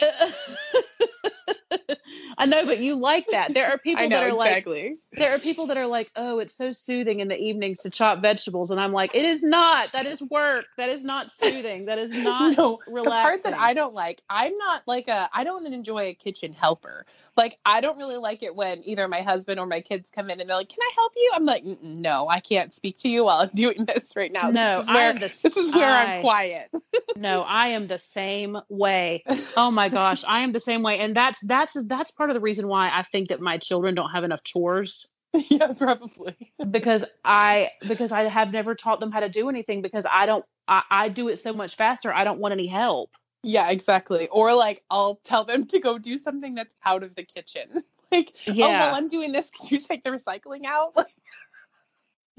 I know, but you like that. There are people know that are like, there are people that are like, oh, it's so soothing in the evenings to chop vegetables, and I'm like, it is not. That is work. That is not soothing. That is not no, relaxing. the part that I don't like, I'm not like a, I don't enjoy a kitchen helper. Like, I don't really like it when either my husband or my kids come in and they're like, "Can I help you?" I'm like, "No, I can't speak to you while I'm doing this right now. No, this is where the- this is where I- I'm quiet." no, I am the same way. Oh my gosh, I am the same way, and that's that's that's part of the reason why I think that my children don't have enough chores yeah, probably. because I because I have never taught them how to do anything because I don't I, I do it so much faster. I don't want any help. Yeah, exactly. Or like, I'll tell them to go do something that's out of the kitchen. like, oh, Yeah. while I'm doing this, can you take the recycling out? Like,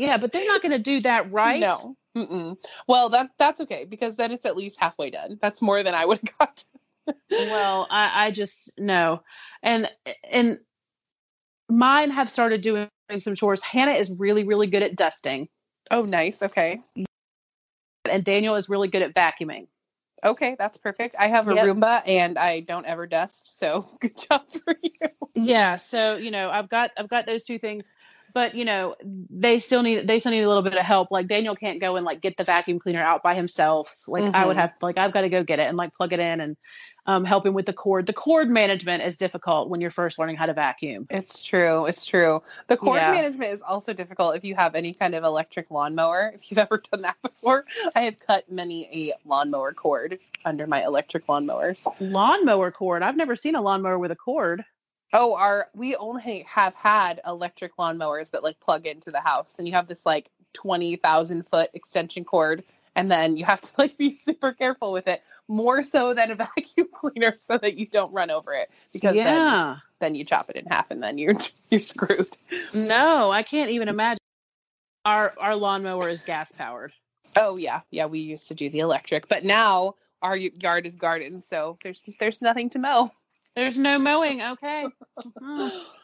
Yeah, but they're not going to do that, right? No. Mm-mm. Well, that that's okay because then it's at least halfway done. That's more than I would have got. well I, I just no and and mine have started doing some chores hannah is really really good at dusting Oh, nice. Okay. and daniel is really good at vacuuming Okay, that's perfect. I have a Yep. Roomba and I don't ever dust, so good job for you. yeah so you know i've got i've got those two things but you know they still need they still need a little bit of help like daniel can't go and like get the vacuum cleaner out by himself like i would Mhm. have like i've got to go get it and like plug it in and um, help him with the cord the cord management is difficult when you're first learning how to vacuum It's true. It's true. The cord Yeah. management is also difficult if you have any kind of electric lawnmower. If you've ever done that before, I have cut many a lawnmower cord under my electric lawnmowers. lawnmower cord i've never seen a lawnmower with a cord Oh, our we only have had electric lawnmowers that like plug into the house, and you have this like twenty thousand foot extension cord, and then you have to like be super careful with it, more so than a vacuum cleaner, so that you don't run over it, because then yeah then you chop it in half, and then you're you're screwed. No, I can't even imagine. Our our lawnmower is gas powered. Oh yeah, yeah, we used to do the electric, but now our yard is garden, so there's there's nothing to mow. There's no mowing. Okay. Oh.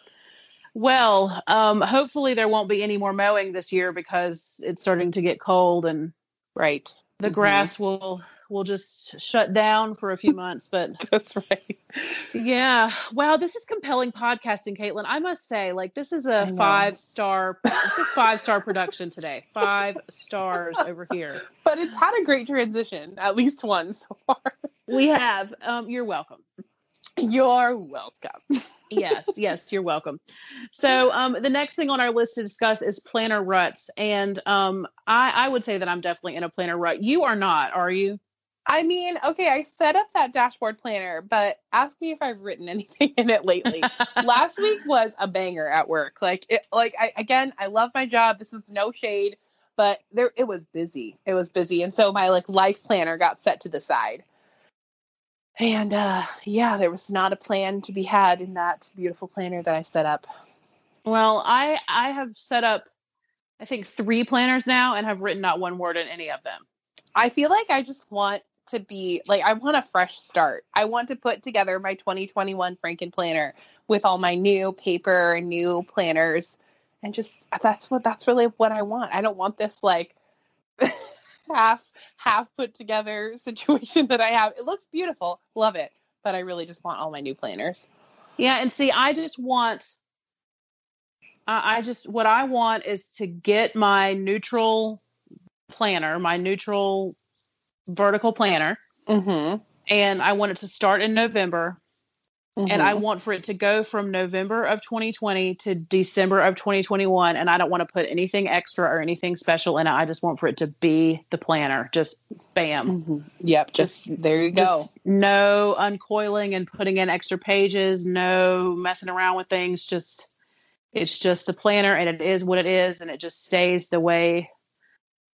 Well, um, hopefully there won't be any more mowing this year because it's starting to get cold and Right. the Mhm. grass will will just shut down for a few months. But That's right. yeah, wow, this is compelling podcasting, Caitlin. I must say, like this is a five star, it's a five star production today. Five stars over here. But it's had a great transition, at least one so far. We have. Um, you're welcome. You're welcome. yes, yes, you're welcome. So um, the next thing on our list to discuss is planner ruts, and um, I, I would say that I'm definitely in a planner rut. You are not, are you? I mean, okay, I set up that dashboard planner, but ask me if I've written anything in it lately. Last week was a banger at work. Like it like I again, I love my job. This is no shade, but there it was busy. It was busy. And so my like life planner got set to the side. And uh yeah, there was not a plan to be had in that beautiful planner that I set up. Well, I I have set up, I think three planners now, and have written not one word in any of them. I feel like I just want to be like I want a fresh start. I want to put together my 2021 Franken planner with all my new paper and new planners and just that's what that's really what I want. I don't want this like half half put together situation that I have. It looks beautiful. Love it. But I really just want all my new planners. Yeah, and see, I just want, I I just what I want is to get my neutral planner, my neutral vertical planner, Mm-hmm. and I want it to start in November. And Mm-hmm. I want for it to go from November of 2020 to December of 2021. And I don't want to put anything extra or anything special in it. I just want for it to be the planner. Just bam. Mhm. Yep. Just, there you go. Just no uncoiling and putting in extra pages, no messing around with things. Just it's just the planner and it is what it is and it just stays the way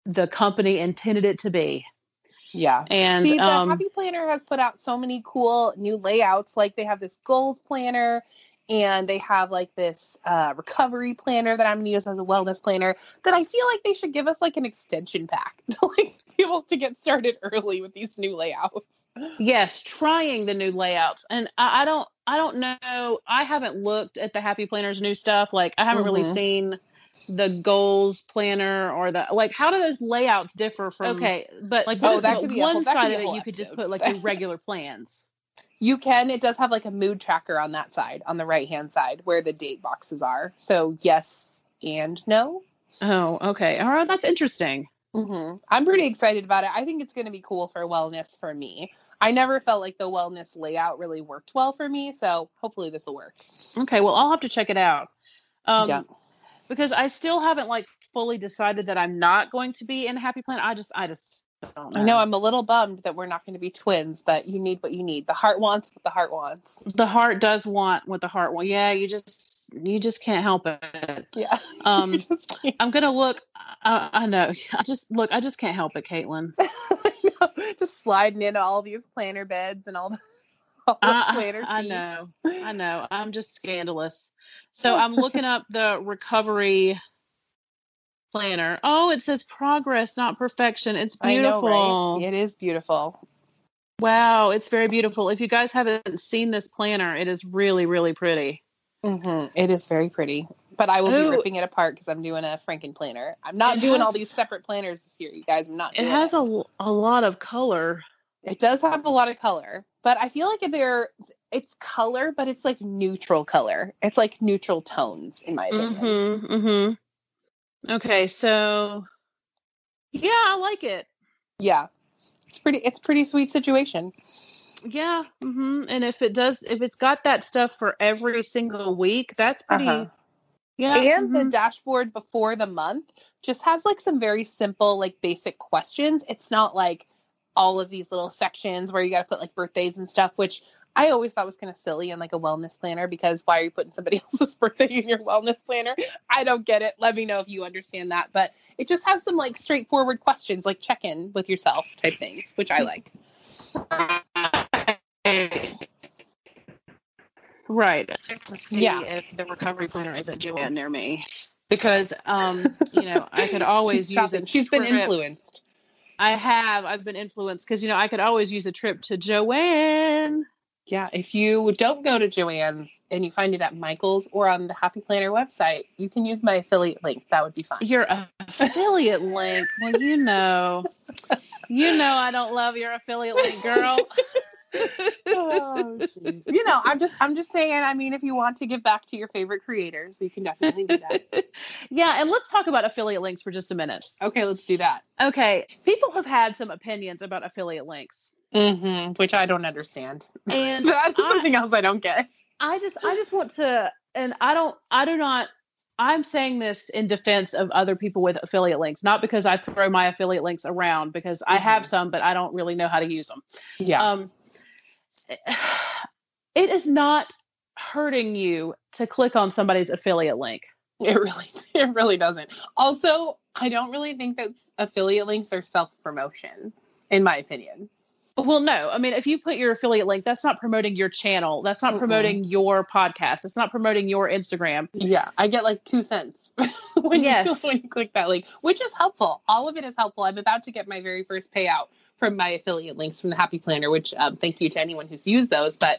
the company intended it to be. Yeah. And See, the um Happy Planner has put out so many cool new layouts. Like they have this goals planner and they have like this uh, recovery planner that I'm going to use as a wellness planner that I feel like they should give us like an extension pack to like be able to get started early with these new layouts. yes, trying the new layouts. And I, I don't I don't know. I haven't looked at the Happy Planner's new stuff. Like I haven't really Mhm. seen the goals planner or the like how do those layouts differ from Okay, but like Oh, that could be a whole- one side of it you could just put like your regular plans. You can. It does have like a mood tracker on that side, on the right hand side, where the date boxes are. So yes and no. Oh, okay. All right, that's interesting. hmm I'm pretty excited about it. I think it's going to be cool for wellness for me. I never felt like the wellness layout really worked well for me, so hopefully this will work. Okay, well I'll have to check it out. Um yeah. Because I still haven't like fully decided that I'm not going to be in Happy Plan. I just I just don't know. I know I'm a little bummed that we're not going to be twins, but you need what you need. The heart wants what the heart wants. the heart does want what the heart wants. Yeah, you just you just can't help it. Yeah. Um You just can't. I'm gonna look. I, I know. I just look. I just can't help it, Caitlin. Just sliding in all these planner beds and all the I, planner I sheets. know. I know. I'm just scandalous. So I'm looking up the recovery planner. Oh, it says progress, not perfection. It's I know, beautiful. right? It is beautiful. Wow, it's very beautiful. If you guys haven't seen this planner, it is really, really pretty. hmm It is very pretty. But I will Ooh. be ripping it apart because I'm doing a Franken planner. I'm not It doing all these separate planners this year, you guys. I'm not. It has it. a, a lot of color. It does have a lot of color, but I feel like they're it's color, but it's like neutral color. It's like neutral tones, in my opinion. Mm-hmm. Mm-hmm. Okay, so yeah, I like it. Yeah, it's pretty. It's pretty sweet situation. Yeah. Mm-hmm. And if it does, if it's got that stuff for every single week, that's pretty. Uh-huh. Yeah. and the mhm. dashboard before the month just has like some very simple like basic questions it's not like all of these little sections where you got to put like birthdays and stuff which i always thought was kind of silly in like a wellness planner because why are you putting somebody else's birthday in your wellness planner i don't get it let me know if you understand that but it just has some like straightforward questions like check in with yourself type things which i like Right. To see Yeah. if the recovery planner isn't Joann near me, because um, you know, I could always use shopping. a she's been influenced I have. I've been influenced because you know I could always use a trip to Joann. Yeah, if you don't go to Joann's and you find it at Michael's or on the Happy Planner website, you can use my affiliate link. That would be fine. Your affiliate link. Well, you know, you know I don't love your affiliate link, girl. oh, you know, I'm just I'm just saying, I mean, if you want to give back to your favorite creators, you can definitely do that. yeah, and let's talk about affiliate links for just a minute. okay, let's do that. Okay, people have had some opinions about affiliate links, Mm-hmm, which I don't understand. and That's I- something else I don't get. I just I just want to and I don't I do not I'm saying this in defense of other people with affiliate links, not because I throw my affiliate links around because I have Mhm. some but I don't really know how to use them. Yeah. Um it is not hurting you to click on somebody's affiliate link. It really, it really doesn't. Also, I don't really think that affiliate links are self promotion, in my opinion. Well, no. I mean, if you put your affiliate link, that's not promoting your channel. That's not Mm-mm. promoting your podcast. It's not promoting your Instagram. Yeah, I get like two cents when, Yes. you, when you click that link, which is helpful. All of it is helpful. I'm about to get my very first payout from my affiliate links from the Happy Planner, which um, thank you to anyone who's used those. But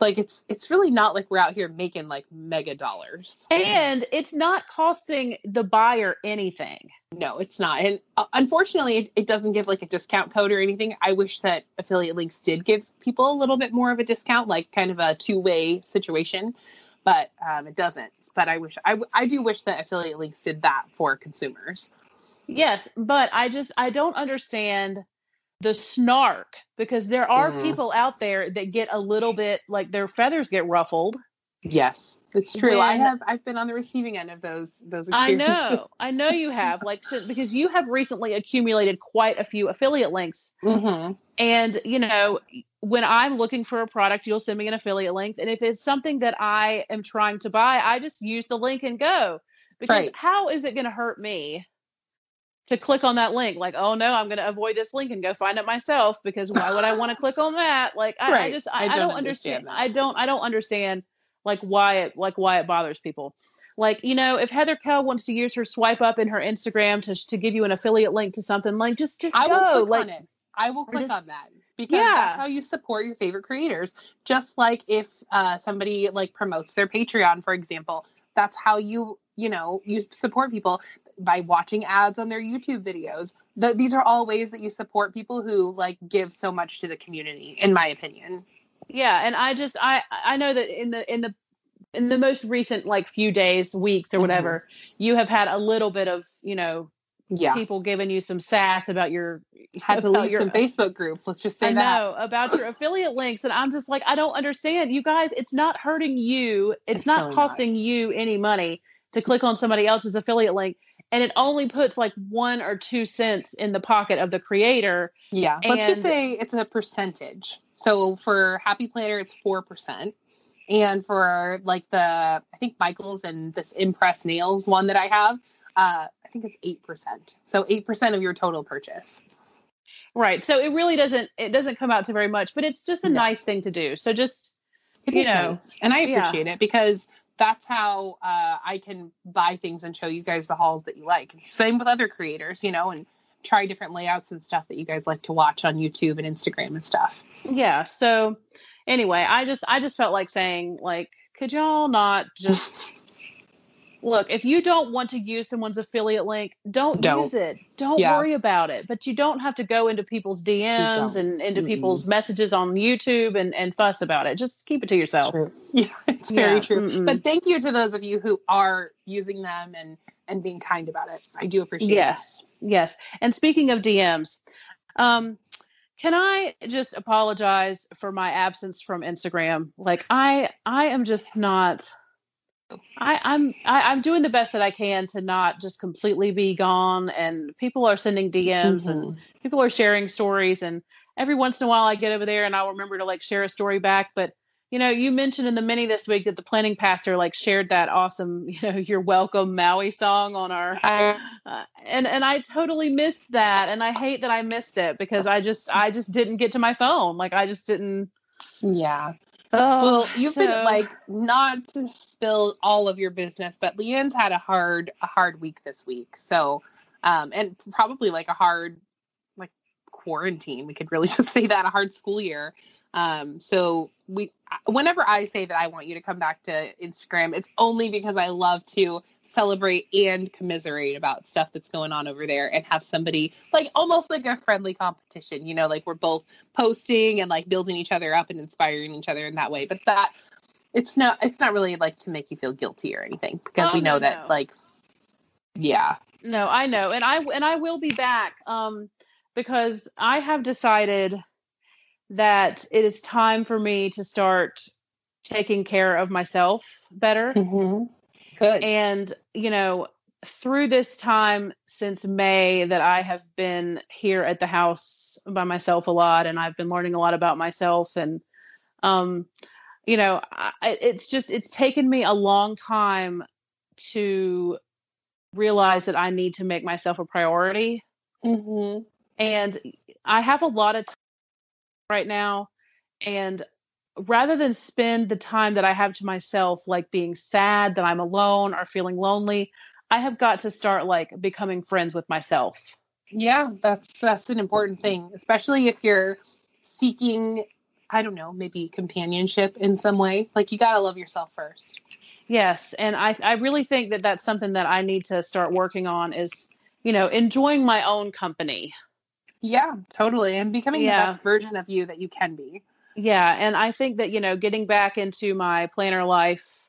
like, it's it's really not like we're out here making like mega dollars. And it's not costing the buyer anything. No, it's not. And uh, unfortunately, it, it doesn't give like a discount code or anything. I wish that affiliate links did give people a little bit more of a discount, like kind of a two way situation, but um, it doesn't. But I wish, I, I do wish that affiliate links did that for consumers. Yes, but I just I don't understand the snark because there are Mhm. people out there that get a little bit like their feathers get ruffled. Yes, it's true. I have I've been on the receiving end of those those I know. I know you have like so, because you have recently accumulated quite a few affiliate links Mhm. and you know when I'm looking for a product you'll send me an affiliate link and if it's something that I am trying to buy I just use the link and go because Right. how is it going to hurt me to click on that link like oh no I'm going to avoid this link and go find it myself because why would I want to click on that like I, I just I I, I don't don't understand understand. I don't I don't understand like why it like why it bothers people like you know if Heather Kell wants to use her swipe up in her Instagram to to give you an affiliate link to something like just just I go will click like on it. I will click just- on that because Yeah. that's how you support your favorite creators. Just like if uh, somebody like promotes their Patreon, for example, that's how you you know you support people by watching ads on their YouTube videos. Th- these are all ways that you support people who like give so much to the community, in my opinion. yeah and i just i i know that in the in the in the most recent like few days weeks or Mhm. whatever you have had a little bit of you know Yeah, people giving you some sass about your had to about leave your- some Facebook groups. Let's just say I that. know about your affiliate links, and I'm just like, I don't understand. You guys, it's not hurting you. It's, It's not really not. costing you any money to click on somebody else's affiliate link, and it only puts like one or two cents in the pocket of the creator. Yeah, let's just say it's a percentage. So for Happy Planner, it's four percent, and for like the I think Michaels and this Impress Nails one that I have, uh, I think it's eight percent. So eight percent of your total purchase. Right. So it really doesn't it doesn't come out to very much, but it's just a No. nice thing to do. So just It You know, nice. and I yeah. appreciate it because that's how uh, I can buy things and show you guys the hauls that you like. Same with other creators, you know, and try different layouts and stuff that you guys like to watch on YouTube and Instagram and stuff. yeah. So anyway, I just I just felt like saying like, could y'all not just look if you don't want to use someone's affiliate link, don't, Don't. use it. Don't Yeah. worry about it. But you don't have to go into people's DMs and into Mm-mm. people's messages on YouTube and and fuss about it. Just keep it to yourself. True. Yeah, it's very true. mm-mm. But thank you to those of you who are using them and and being kind about it. I do appreciate it. Yes, yes. And speaking of DMs, um, can I just apologize for my absence from Instagram? Like I, I am just not. I, I'm I, I'm doing the best that I can to not just completely be gone. And people are sending. DMs and people are sharing stories. And every once in a while, I get over there and I'll remember to like share a story back. But you know, you mentioned in the mini this week that the planning pastor like shared that awesome, you know, you're welcome Maui song on our I, uh, and and I totally missed that, and I hate that I missed it because I just I just didn't get to my phone. Like I just didn't. yeah. Oh, Well, you've been like not to spill all of your business, but Leanne's had a hard a hard week this week. So, um, and probably like a hard like quarantine. We could really just say that a hard school year. Um, so we whenever I say that I want you to come back to Instagram, it's only because I love to celebrate and commiserate about stuff that's going on over there and have somebody like almost like a friendly competition, you know, like we're both posting and like building each other up and inspiring each other in that way. But that it's not it's not really like to make you feel guilty or anything because Oh, we know no, that no. like yeah. no, I know, and I and I will be back. Um, because I have decided that it is time for me to start taking care of myself better. Good. And, you know, through this time since May that I have been here at the house by myself a lot and I've been learning a lot about myself and um you know, I, it's just it's taken me a long time to realize that I need to make myself a priority mm-hmm. and I have a lot of time right now and rather than spend the time that I have to myself like being sad that I'm alone or feeling lonely, I have got to start like becoming friends with myself. Yeah, that's that's an important thing, especially if you're seeking, I don't know, maybe companionship in some way. Like you gotta love yourself first. Yes, and I I really think that that's something that I need to start working on is, you know, enjoying my own company. Yeah, totally, and becoming Yeah. the best version of you that you can be. Yeah, and I think that, you know, getting back into my planner life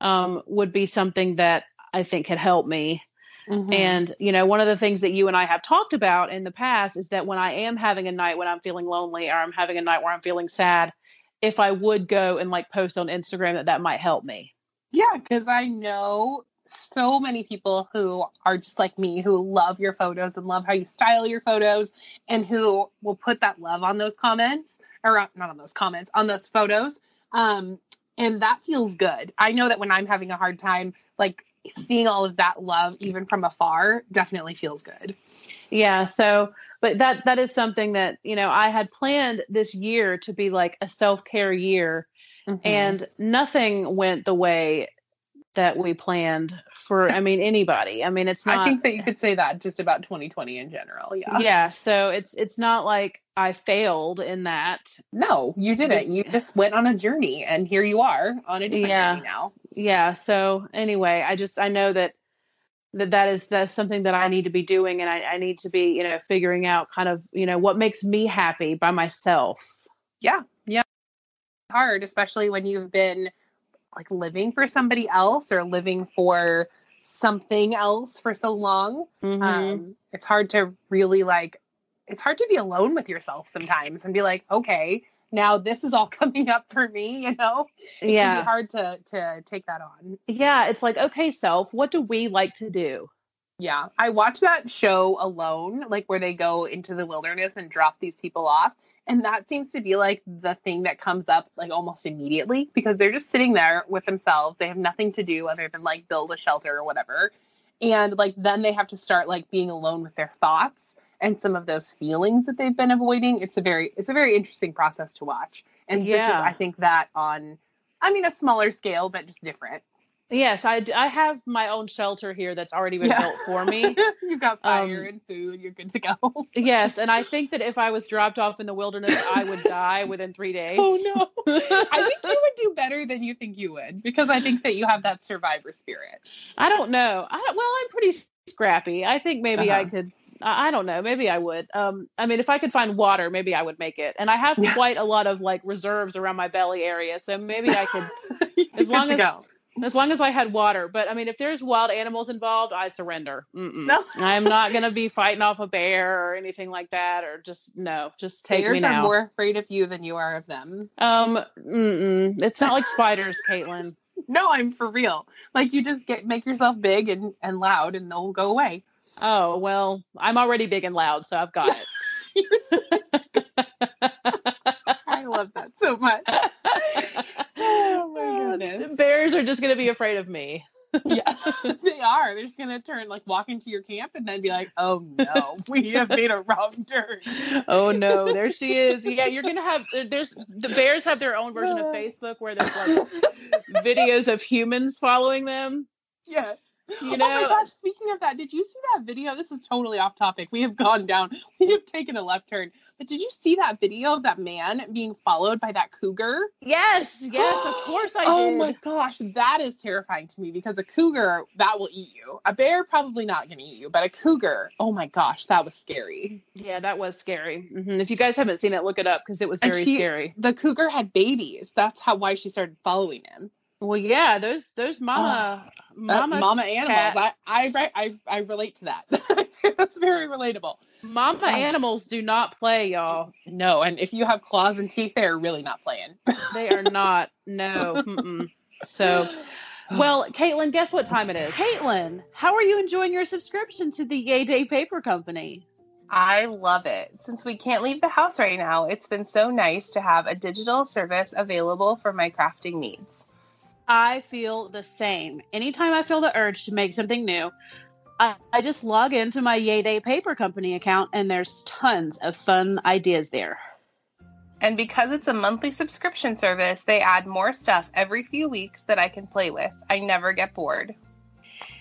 um would be something that I think could help me. Mhm. And, you know, one of the things that you and I have talked about in the past is that when I am having a night when I'm feeling lonely or I'm having a night where I'm feeling sad, if I would go and like post on Instagram, that that might help me. Yeah, because I know so many people who are just like me who love your photos and love how you style your photos and who will put that love on those comments or uh, not on those comments on those photos um and that feels good i know that when i'm having a hard time like seeing all of that love even from afar definitely feels good Yeah. So, but that that is something that you know I had planned this year to be like a self care year, Mm-hmm. and nothing went the way that we planned for. I mean, anybody. I mean, it's not. i think that you could say that just about 2020 in general yeah yeah. So it's it's not like I failed in that. no you didn't you just went on a journey and here you are on a different Yeah. journey now Yeah. So anyway, I just I know that that that is that's something that I need to be doing, and I, I need to be you know figuring out kind of you know what makes me happy by myself. yeah yeah hard especially when you've been like living for somebody else or living for something else for so long Mhm. um it's hard to really like it's hard to be alone with yourself sometimes and be like okay now this is all coming up for me you know it can yeah. be hard to to take that on yeah, it's like, okay, self, what do we like to do? Yeah, I watched that show alone, like where they go into the wilderness and drop these people off. And that seems to be like the thing that comes up like almost immediately because they're just sitting there with themselves. They have nothing to do other than like build a shelter or whatever. And like then they have to start like being alone with their thoughts and some of those feelings that they've been avoiding. It's a very it's a very interesting process to watch. And this is Yeah. I think that on I mean a smaller scale but just different. Yes, I, I have my own shelter here that's already been Yeah. built for me. You've got fire Um, and food, you're good to go. yes, and I think that if I was dropped off in the wilderness, I would die within three days. Oh no. I think you would do better than you think you would because I think that you have that survivor spirit. I don't know. I well, I'm pretty scrappy. I think maybe I Uh-huh. could. I I don't know. Maybe I would. Um, I mean, if I could find water, maybe I would make it. And I have Yeah. quite a lot of like reserves around my belly area, so maybe I could, As long as- go. As long as I had water. But I mean, if there's wild animals involved, I surrender. Mm-mm. No. I'm not gonna be fighting off a bear or anything like that, or just no, just take Bears me are more afraid of you than you are of them. Um, mm-mm. it's not like spiders, Caitlin. No, I'm for real. Like you just get make yourself big and, and loud and they'll go away. Oh well, I'm already big and loud, so I've got it. I love that so much. Goodness. Bears are just gonna be afraid of me. Yeah, they are. They're just gonna turn like walk into your camp and then be like, "Oh no, we have made a wrong turn." Oh no, there she is. Yeah, you're gonna have there's the bears have their own version of Facebook where there's like videos of humans following them. Yeah. You oh my gosh, speaking of that, did you see that video? This is totally off topic. We have gone down, we have taken a left turn. But did you see that video of that man being followed by that cougar? yes, yes, of course I did. oh my gosh, that is terrifying to me because a cougar, that will eat you. A bear, probably not going to eat you, but a cougar, oh my gosh, that was scary. Yeah, that was scary. hmm If you guys haven't seen it, look it up because it was very she- scary. The cougar had babies. That's how why she started following him. Well, yeah, those those mama Uh, mama mama animals. cat. I, I I I relate to that. That's very relatable. mama Oh. animals do not play, y'all. No, and if you have claws and teeth, they're really not playing. They are not. No. Mm-mm. So, well, Caitlin, guess what time it is? Caitlin, how are you enjoying your subscription to the Yay Day Paper Company? I love it. Since we can't leave the house right now, it's been so nice to have a digital service available for my crafting needs. I feel the same. Anytime I feel the urge to make something new, I, I just log into my Yay Day Paper Company account and there's tons of fun ideas there. And because it's a monthly subscription service, they add more stuff every few weeks that I can play with. I never get bored.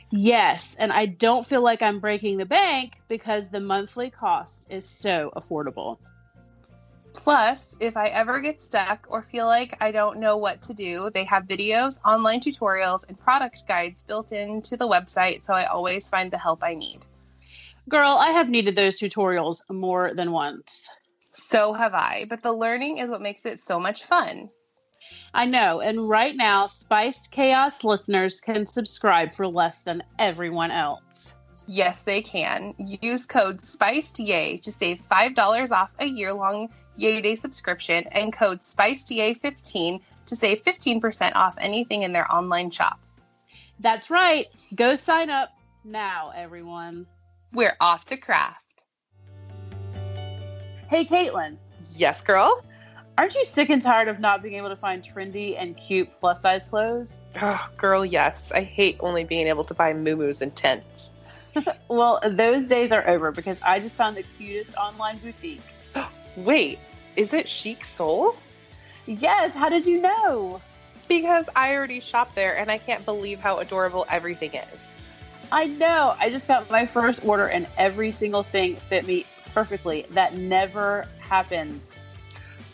Yes, and I don't feel like I'm breaking the bank because the monthly cost is so affordable. Plus, if I ever get stuck or feel like I don't know what to do, they have videos, online tutorials, and product guides built into the website, so I always find the help I need. Girl, I have needed those tutorials more than once. So have I, but the learning is what makes it so much fun. I know, and right now, Spiced Chaos listeners can subscribe for less than everyone else. Yes, they can. Use code SPICEDYAY to save $5 off a year long Yay Day subscription and code SPICEDYAY15 to save 15% off anything in their online shop. That's right. Go sign up now, everyone. We're off to craft. Hey, Caitlin. Yes, girl. Aren't you sick and tired of not being able to find trendy and cute plus size clothes? Oh, girl, yes. I hate only being able to buy moo and tents. well, those days are over because I just found the cutest online boutique. Wait, is it Chic Soul? Yes, how did you know? Because I already shopped there and I can't believe how adorable everything is. I know. I just got my first order and every single thing fit me perfectly. That never happens.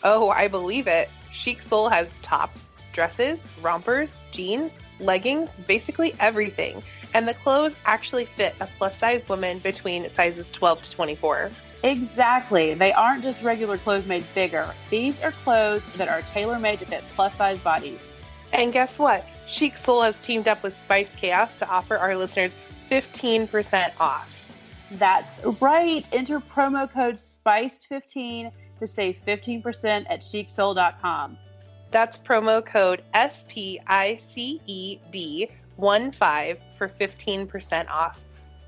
Oh, I believe it. Chic Soul has tops, dresses, rompers, jeans, leggings, basically everything. And the clothes actually fit a plus size woman between sizes 12 to 24. Exactly. They aren't just regular clothes made bigger. These are clothes that are tailor made to fit plus size bodies. And guess what? Chic Soul has teamed up with Spiced Chaos to offer our listeners 15% off. That's right. Enter promo code SPICED15 to save 15% at chicsoul.com. That's promo code S P I C E D 1 5 for 15% off.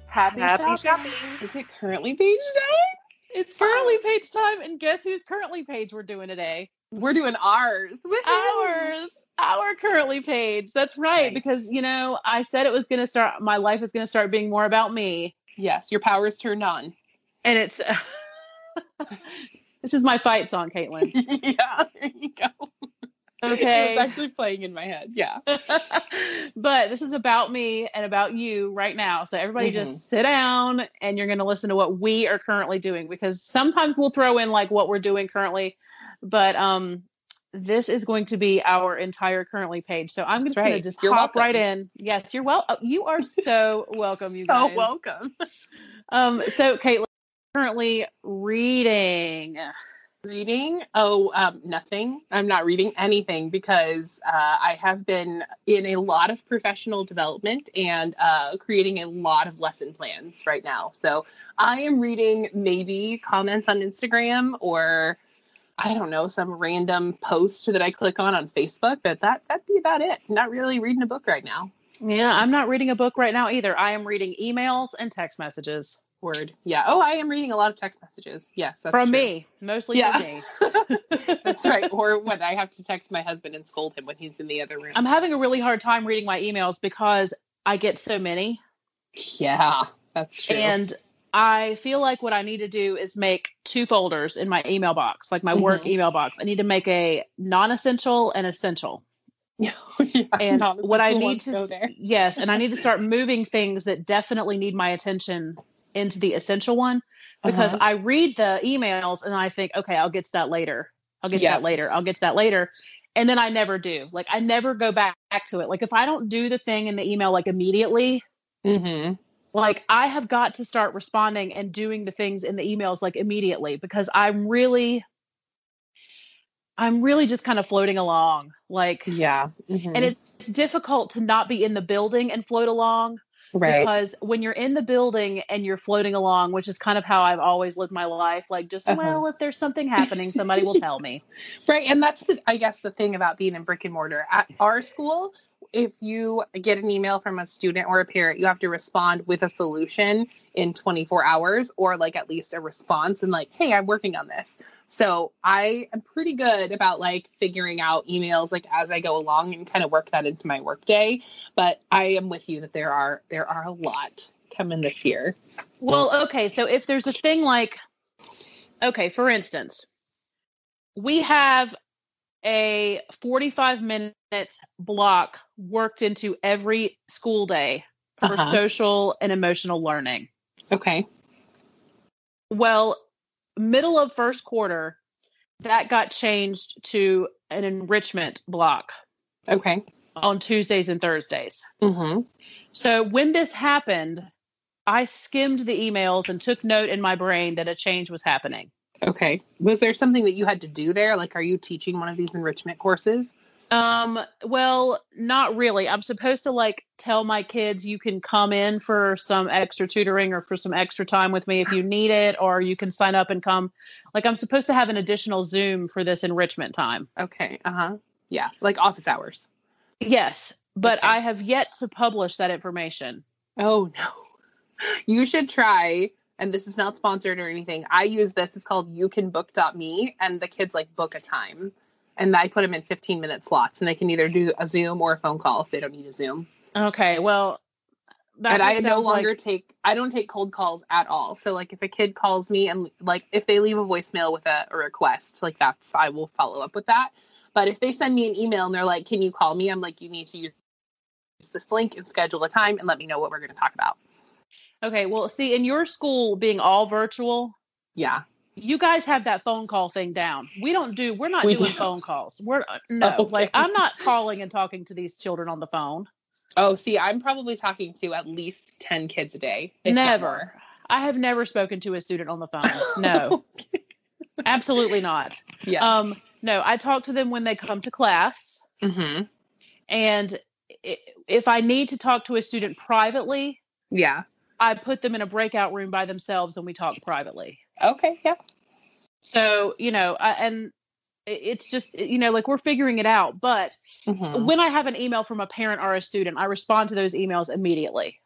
Happy, Happy shopping. shopping. Is it currently page time? It's currently page time, and guess whose currently page we're doing today? We're doing ours. Ours. Our currently page. That's right. Nice. Because, you know, I said it was going to start, my life is going to start being more about me. Yes, your power's turned on. And it's, this is my fight song, Caitlin. yeah, there you go. Okay. It was actually playing in my head. Yeah. but this is about me and about you right now. So everybody Mhm. just sit down and you're going to listen to what we are currently doing because sometimes we'll throw in like what we're doing currently, but um this is going to be our entire currently page. So I'm just going to just You're hop welcome. right in. Yes, you're well. You are so welcome, you so guys. welcome. Um, so Caitlin, currently reading. Reading? Oh, um, nothing. I'm not reading anything because uh, I have been in a lot of professional development and uh, creating a lot of lesson plans right now. So I am reading maybe comments on Instagram or I don't know some random post that I click on on Facebook, but that that'd be about it. Not really reading a book right now. Yeah, I'm not reading a book right now either. I am reading emails and text messages Word. Yeah. Oh, I am reading a lot of text messages. Yes, that's from true. me, mostly Yeah. from me. That's right. Or when I have to text my husband and scold him when he's in the other room. I'm having a really hard time reading my emails because I get so many. yeah, that's true. And I feel like what I need to do is make two folders in my email box, like my work Mhm. email box. I need to make a non essential and essential. yeah, And what I need to, go there. yes, and I need to start moving things that definitely need my attention into the essential one because Uh-huh. I read the emails and I think, okay, I'll get to that later. I'll get to Yeah. that later. I'll get to that later. And then I never do. Like I never go back to it. Like if I don't do the thing in the email like immediately, Mm-hmm. like I have got to start responding and doing the things in the emails like immediately because I'm really I'm really just kind of floating along. Like Yeah. Mhm. and it's difficult to not be in the building and float along right. because when you're in the building and you're floating along, which is kind of how I've always lived my life, like just Uh-huh. well, if there's something happening, somebody will tell me. Right. And that's the I guess the thing about being in brick and mortar. At our school, if you get an email from a student or a parent, you have to respond with a solution in 24 hours or like at least a response and like, hey, I'm working on this. So I am pretty good about like figuring out emails like as I go along and kind of work that into my workday. But I am with you that there are there are a lot coming this year. Well, okay, so if there's a thing like okay, for instance, we have a 45 minute block worked into every school day for Uh-huh. social and emotional learning. Okay. Well, middle of first quarter, that got changed to an enrichment block Okay. on Tuesdays and Thursdays. Mm-hmm. So when this happened, I skimmed the emails and took note in my brain that a change was happening. Okay. Was there something that you had to do there? Like, are you teaching one of these enrichment courses? Um, well, not really. I'm supposed to like tell my kids you can come in for some extra tutoring or for some extra time with me if you need it, or you can sign up and come. Like I'm supposed to have an additional Zoom for this enrichment time. Okay. Uh huh. Yeah, like office hours. Yes, but Okay. I have yet to publish that information. Oh no. You should try, and this is not sponsored or anything. I use this. It's called You Can youcanbook.me, and the kids like book a time. And I put them in 15 minute slots, and they can either do a Zoom or a phone call if they don't need a Zoom. Okay, well, that and I no sounds like- longer take I don't take cold calls at all. So like if a kid calls me and like if they leave a voicemail with a, a request, like that's I will follow up with that. But if they send me an email and they're like, "Can you call me?" I'm like, "You need to use this link and schedule a time and let me know what we're going to talk about." Okay. Well, see, in your school being all virtual, Yeah. you guys have that phone call thing down. We don't do. We're not We doing do. phone calls. We're uh, no. Okay. Like I'm not calling and talking to these children on the phone. Oh, see, I'm probably talking to at least 10 kids a day. Never. I have never spoken to a student on the phone. No, absolutely not. Yeah. Um, no, I talk to them when they come to class, Mm-hmm. and if I need to talk to a student privately, Yeah. I put them in a breakout room by themselves and we talk privately. Okay. Yeah. So you know, I, and it's just you know like we're figuring it out. But Mhm. when I have an email from a parent or a student, I respond to those emails immediately.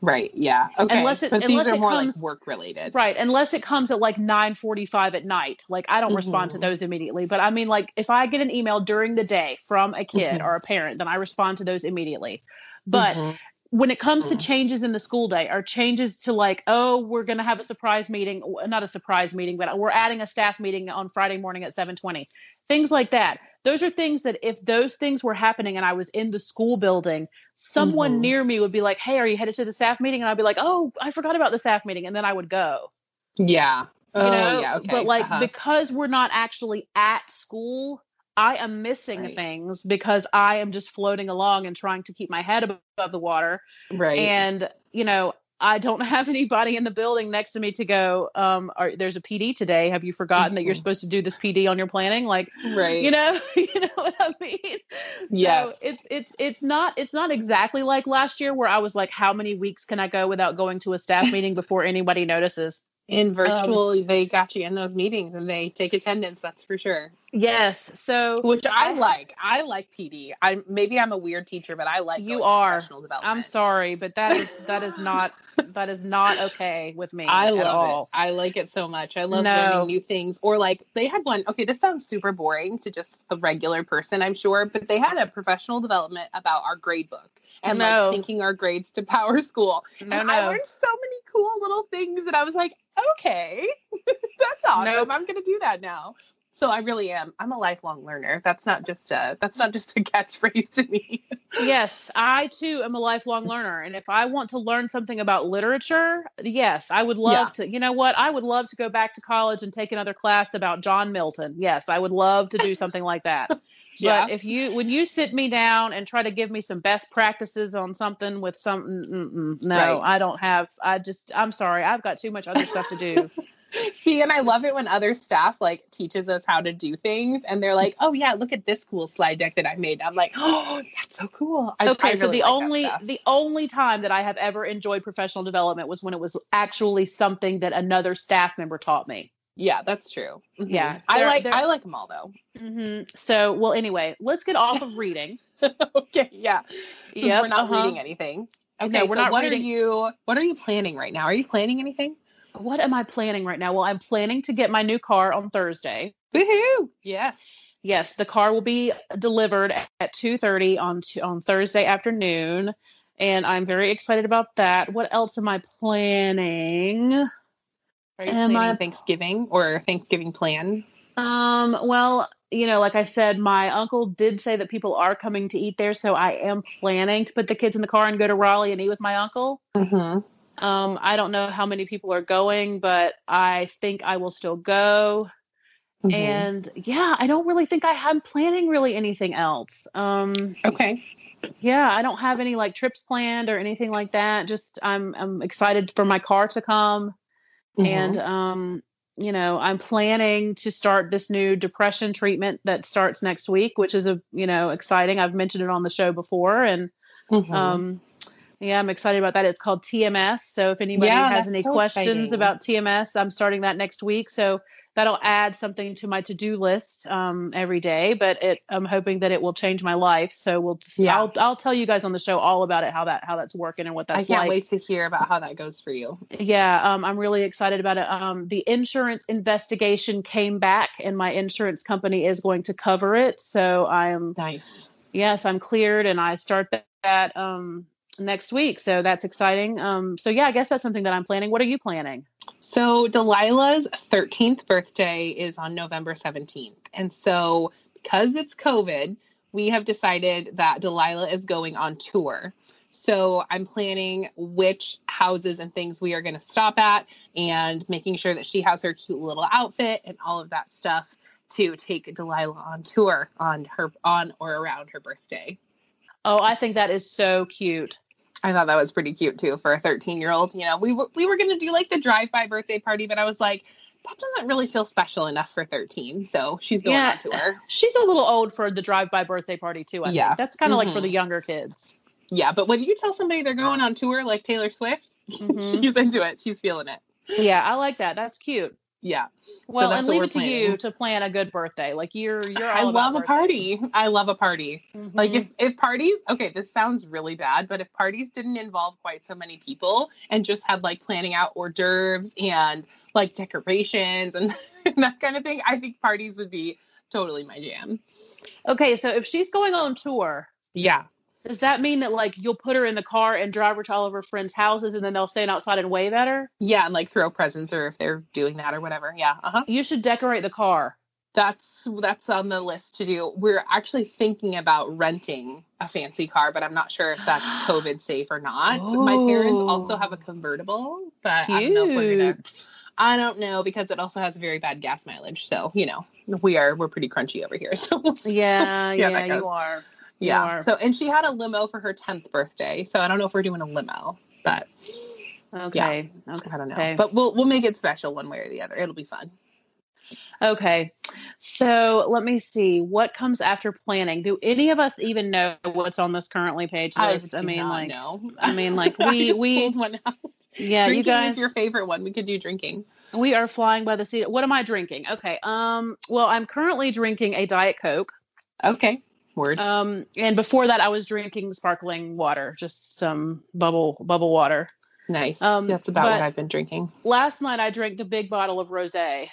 Right. Yeah. Okay. Unless it- but these unless are it more comes- like work related. Right, unless it comes at like 9:45 at night. Like I don't respond to Mhm. those immediately, but I mean like if I get an email during the day from a kid Mhm. or a parent, then I respond to those immediately. But Mhm. When it comes to Mhm. changes in the school day or changes to like, oh, we're going to have a surprise meeting not a surprise meeting, but we're adding a staff meeting on Friday morning at 7:20. Things like that. Those are things that if those things were happening and I was in the school building, someone Mhm. near me would be like, "Hey, are you headed to the staff meeting?" and I'd be like, "Oh, I forgot about the staff meeting." And then I would go. Yeah. You oh, know, yeah. Okay. but like uh-huh. because we're not actually at school, I am missing Right. things because I am just floating along and trying to keep my head above the water right. and you know i don't have anybody in the building next to me to go um are, there's a pd today have you forgotten that you're Mhm. supposed to do this pd on your planning like right. you know you know what i mean Yes. so it's it's it's not it's not exactly like last year where i was like how many weeks can i go without going to a staff meeting before anybody notices in um, virtual, they got you in those meetings and they take attendance. That's for sure. yes so Which I like. I like PD. I maybe I'm a weird teacher, but I like You are. professional development. i'm sorry but that is that is not that is not okay with me I at love all it. I like it so much. I love No. learning new things. Or like they had one. Okay, this sounds super boring to just a regular person, I'm sure, but they had a professional development about our grade book and No. like syncing our grades to PowerSchool. no and no I learned so many cool little things that I was like, okay, that's awesome. Nope. I'm gonna do that now. So I really am. I'm a lifelong learner. That's not just a that's not just a catchphrase to me. Yes, I too am a lifelong learner. And if I want to learn something about literature, yes, I would love Yeah. to. You know what? I would love to go back to college and take another class about John Milton. Yes, I would love to do something like that. Yeah. But if you, when you sit me down and try to give me some best practices on something with some, no, Right. I don't have. I just, I'm sorry, I've got too much other stuff to do. See, and I love it when other staff like teaches us how to do things, and they're like, "Oh yeah, look at this cool slide deck that I made." I'm like, "Oh, that's so cool." I, okay I so the like only the only time that i have ever enjoyed professional development was when it was actually something that another staff member taught me yeah, that's true. Mhm. Yeah, I like I like them all though. hmm so well anyway let's get off of reading okay, yeah. Yep, we're not uh-huh. reading anything. Okay, No, we're so not what reading- are you what are you planning right now? Are you planning anything? what am i planning right now well i'm planning to get my new car on thursday Woohoo! Yes. yes the car will be delivered at 2.30 on t- on thursday afternoon and i'm very excited about that what else am i planning Are you planning I- Thanksgiving or Thanksgiving plan? Um, well, you know, like I said, my uncle did say that people are coming to eat there, so I am planning to put the kids in the car and go to Raleigh and eat with my uncle. Mm-hmm. Um, I don't know how many people are going, but I think I will still go. Mm-hmm. And yeah, I don't really think I am planning really anything else. Um, okay. yeah, I don't have any like trips planned or anything like that. Just I'm I'm excited for my car to come Mhm. and um you know, I'm planning to start this new depression treatment that starts next week, which is a, you know, exciting. I've mentioned it on the show before and Mhm. um yeah, I'm excited about that. It's called TMS. So if anybody Yeah, has any so questions exciting. about TMS, I'm starting that next week. So that'll add something to my to-do list um, every day. But it, I'm hoping that it will change my life. So we'll, just, Yeah. I'll, I'll tell you guys on the show all about it, how that, how that's working and what that's like. I can't like. wait to hear about how that goes for you. Yeah, um, I'm really excited about it. Um, the insurance investigation came back, and my insurance company is going to cover it. So I'm Nice. yes, I'm cleared, and I start that, that um, next week. So that's exciting. Um, so yeah, I guess that's something that I'm planning. What are you planning? So Delilah's 13th birthday is on November 17th. And so because it's COVID, we have decided that Delilah is going on tour. So I'm planning which houses and things we are going to stop at and making sure that she has her cute little outfit and all of that stuff to take Delilah on tour on her on or around her birthday. Oh, I think that is so cute. I thought that was pretty cute too for a 13 year old. You know, we were we were gonna do like the drive by birthday party, but I was like, that doesn't really feel special enough for 13. So she's going Yeah. on tour. She's a little old for the drive-by birthday party too. I Yeah. think that's kind of like for the younger kids. Yeah, but when you tell somebody they're going on tour like Taylor Swift, Mhm. she's into it. She's feeling it. Yeah, I like that. That's cute. Yeah. Well, that's and leave it to you to plan a good birthday. Like you're, you're. All I love a birthdays. party. I love a party. Like Mhm. if if parties, okay, this sounds really bad, but if parties didn't involve quite so many people and just had like planning out hors d'oeuvres and like decorations and, that kind of thing, I think parties would be totally my jam. okay, so if she's going on tour, Yeah. Does that mean that like you'll put her in the car and drive her to all of her friends' houses, and then they'll stand outside and wave at her? Yeah, and like throw presents or if they're doing that or whatever. Yeah. Uh-huh. You should decorate the car. That's that's on the list to do. We're actually thinking about renting a fancy car, but I'm not sure if that's COVID safe or not. Oh. My parents also have a convertible, but I don't know if we're gonna I don't know because it also has very bad gas mileage. So, you know, we are we're pretty crunchy over here. So we'll see. Yeah, yeah, you are. Yeah. So and she had a limo for her tenth birthday. So I don't know if we're doing a limo, but Okay. Okay. I don't know. Okay. But we'll we'll make it special one way or the other. It'll be fun. Okay. So let me see what comes after planning. Do any of us even know what's on this currently page list? I, do mean, like, know. I mean, like, we- we- one out. yeah, drinking you guys. is your favorite one. We could do drinking. we are flying by the seat. What am I drinking? Okay. Um. Well, I'm currently drinking a Diet Coke. Okay. Word. Um. And before that, I was drinking sparkling water, just some bubble bubble water. nice. um, That's about what I've been drinking. Last night, I drank the big bottle of rosé.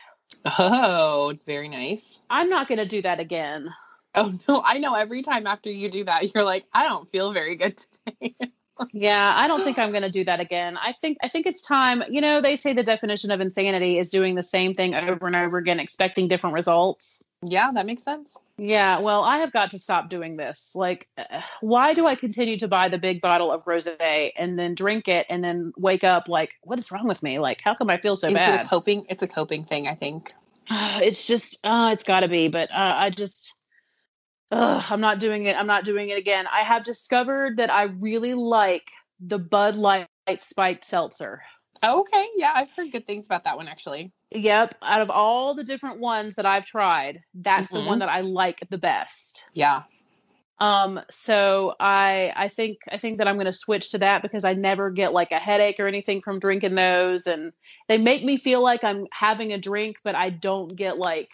Oh, very nice. I'm not gonna do that again. Oh no, I know every time after you do that, you're like, I don't feel very good today. Yeah, I don't think I'm going to do that again. I think I think it's time. You know, they say the definition of insanity is doing the same thing over and over again, expecting different results. yeah, that makes sense. Yeah, well, I have got to stop doing this. Like, uh, why do I continue to buy the big bottle of rosé and then drink it and then wake up like, what is wrong with me? Like, how come I feel so it bad? a coping? It's a coping thing, I think. it's just, uh, it's got to be. But uh, I just, uh, I'm not doing it. I'm not doing it again. I have discovered that I really like the Bud Light spiked seltzer. Okay, yeah, I've heard good things about that one actually. Yep. Out of all the different ones that I've tried, that's the Mhm. one that I like the best. Yeah. Um, so I I think I think that I'm gonna switch to that because I never get like a headache or anything from drinking those and they make me feel like I'm having a drink, but I don't get like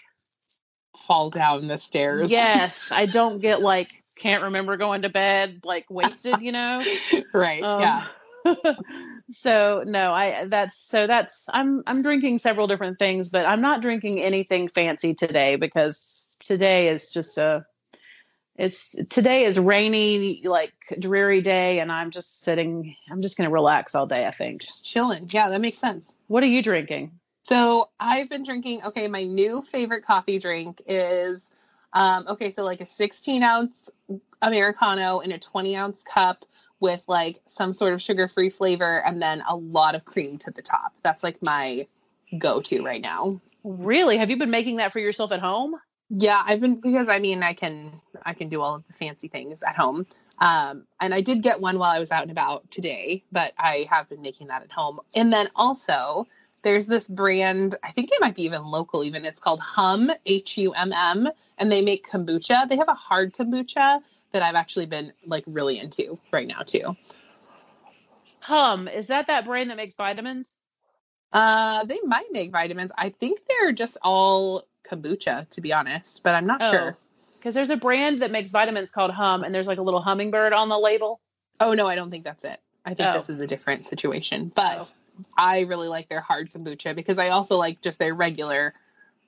Fall down the stairs. yes, I don't get like can't remember going to bed, like wasted, you know? right. Um, yeah. so no, I that's so that's I'm I'm drinking several different things, but I'm not drinking anything fancy today because today is just a it's today is rainy like dreary day and I'm just sitting I'm just going to relax all day I think. Just chilling. Yeah, that makes sense. What are you drinking? So I've been drinking. Okay, my new favorite coffee drink is, um, okay, so like a 16 ounce americano in a 20 ounce cup with like some sort of sugar free flavor and then a lot of cream to the top. That's like my go to right now. Really? Have you been making that for yourself at home? Yeah, I've been because I mean I can I can do all of the fancy things at home. Um, and I did get one while I was out and about today, but I have been making that at home. And then also there's this brand, I think it might be even local even. It's called Humm, H U M M, and they make kombucha. They have a hard kombucha that I've actually been like really into right now too. Hum, is that that brand that makes vitamins? Uh, they might make vitamins. I think they're just all kombucha, to be honest, but I'm not Oh. sure. Because there's a brand that makes vitamins called Hum, and there's like a little hummingbird on the label. Oh no, I don't think that's it. I think Oh. this is a different situation. But Oh. I really like their hard kombucha because I also like just their regular,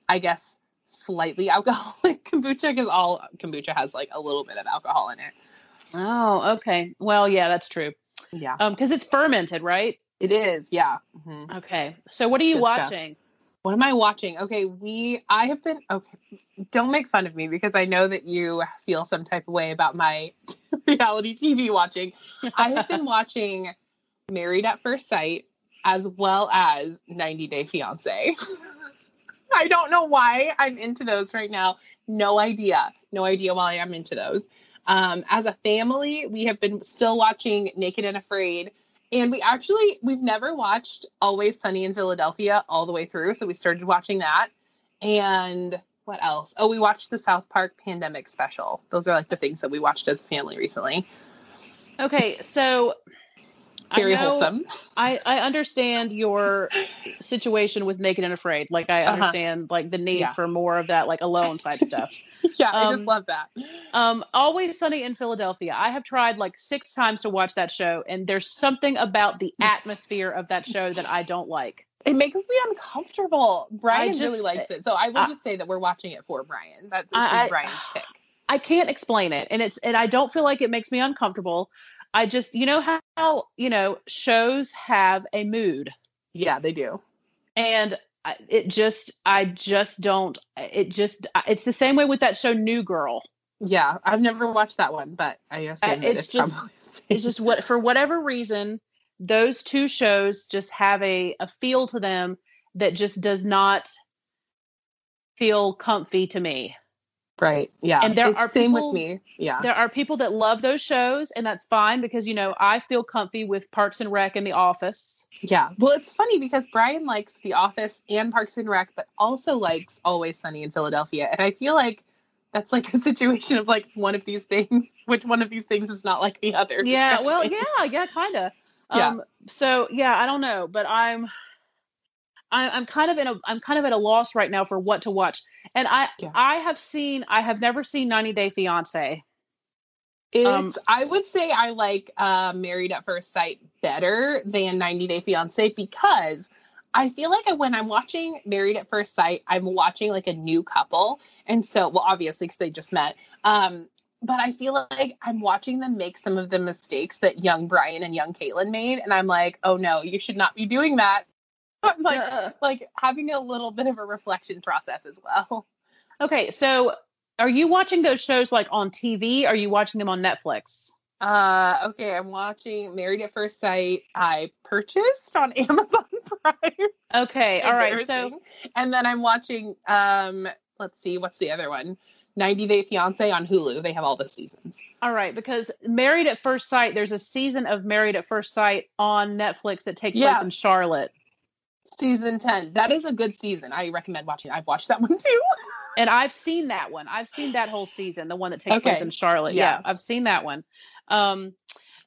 I guess, slightly alcoholic kombucha because all kombucha has like a little bit of alcohol in it. Oh, okay. Well, yeah, that's true. Yeah, Um, because it's fermented, right? it is. Yeah. hmm Okay. So what are you Good stuff. watching? What am I watching? Okay, we I have been okay. Don't make fun of me because I know that you feel some type of way about my reality TV watching. I have been watching Married at First Sight as well as 90 Day Fiance. I don't know why I'm into those right now. No idea. No idea why I'm into those. Um, as a family, we have been still watching Naked and Afraid. And we actually we've never watched Always Sunny in Philadelphia all the way through, so we started watching that. And what else? Oh, we watched the South Park Pandemic Special. Those are like the things that we watched as a family recently. Okay, so Very I know, wholesome. I I understand your situation with Naked and Afraid. Like I Uh-huh. understand like the need Yeah. for more of that like alone type stuff. yeah, I just Um, love that. Um, Always Sunny in Philadelphia. I have tried like six times to watch that show, and there's something about the atmosphere of that show that I don't like. It makes me uncomfortable. Brian just- really likes it. So I will just say that we're watching it for Brian. That's I- Brian's pick. I can't explain it, and it's and I don't feel like it makes me uncomfortable. I just you know how you know shows have a mood, Yeah, they do. and it just I just don't. It just it's the same way with that show New Girl. Yeah, I've never watched that one, but I assume Uh, it's it's, just- probably it's just what for whatever reason those two shows just have a, a feel to them that just does not feel comfy to me right. Yeah, And there It's are same people- with me. Yeah, there are people that love those shows and that's fine because you know i feel comfy with parks and rec and the office yeah. Well, it's funny because Brian likes The Office and Parks and Rec, but also likes Always Sunny in Philadelphia, and I feel like that's like a situation of like one of these things. Which one of these things is not like the other? yeah well yeah yeah kind of Yeah. um so yeah i don't know but i'm I, I'm kind of in a I'm kind of at a loss right now for what to watch, and I Yeah. I have seen I have never seen 90 Day Fiance. It's, Um, I would say I like uh, Married at First Sight better than 90 Day Fiance because I feel like when I'm watching Married at First Sight, I'm watching like a new couple. And so, well, obviously, because they just met. Um, but I feel like I'm watching them make some of the mistakes that young Brian and young Caitlin made. And I'm like, oh no, you should not be doing that. I'm like, Ugh. like having a little bit of a reflection process as well. Okay, so are you watching those shows like on TV? Are you watching them on Netflix? Uh, okay, I'm watching Married at First Sight. I purchased on Amazon Prime. Okay, all right. So and then I'm watching. Um, let's see, what's the other one? 90 Day Fiance on Hulu. They have all the seasons. all right, because Married at First Sight, there's a season of Married at First Sight on Netflix that takes Yeah. place in Charlotte. Season 10. That is a good season. I recommend watching. I've watched that one too. And I've seen that one. I've seen that whole season, the one that takes place in Charlotte. Yeah. Yeah. I've seen that one. Um,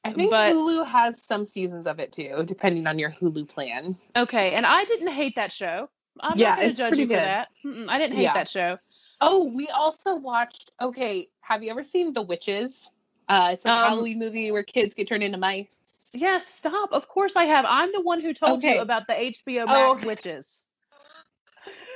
I think But- Hulu has some seasons of it too, depending on your Hulu plan. okay, and I didn't hate that show. I'm Yeah, not going to judge you for good. that. Mm-mm, I didn't hate Yeah. that show. Oh, we also watched. Okay, have you ever seen The Witches? Uh, it's a Um, Halloween movie where kids get turned into mice. Yes, stop. Of course I have. I'm the one who told Okay. you about the HBO Max Oh, okay. witches.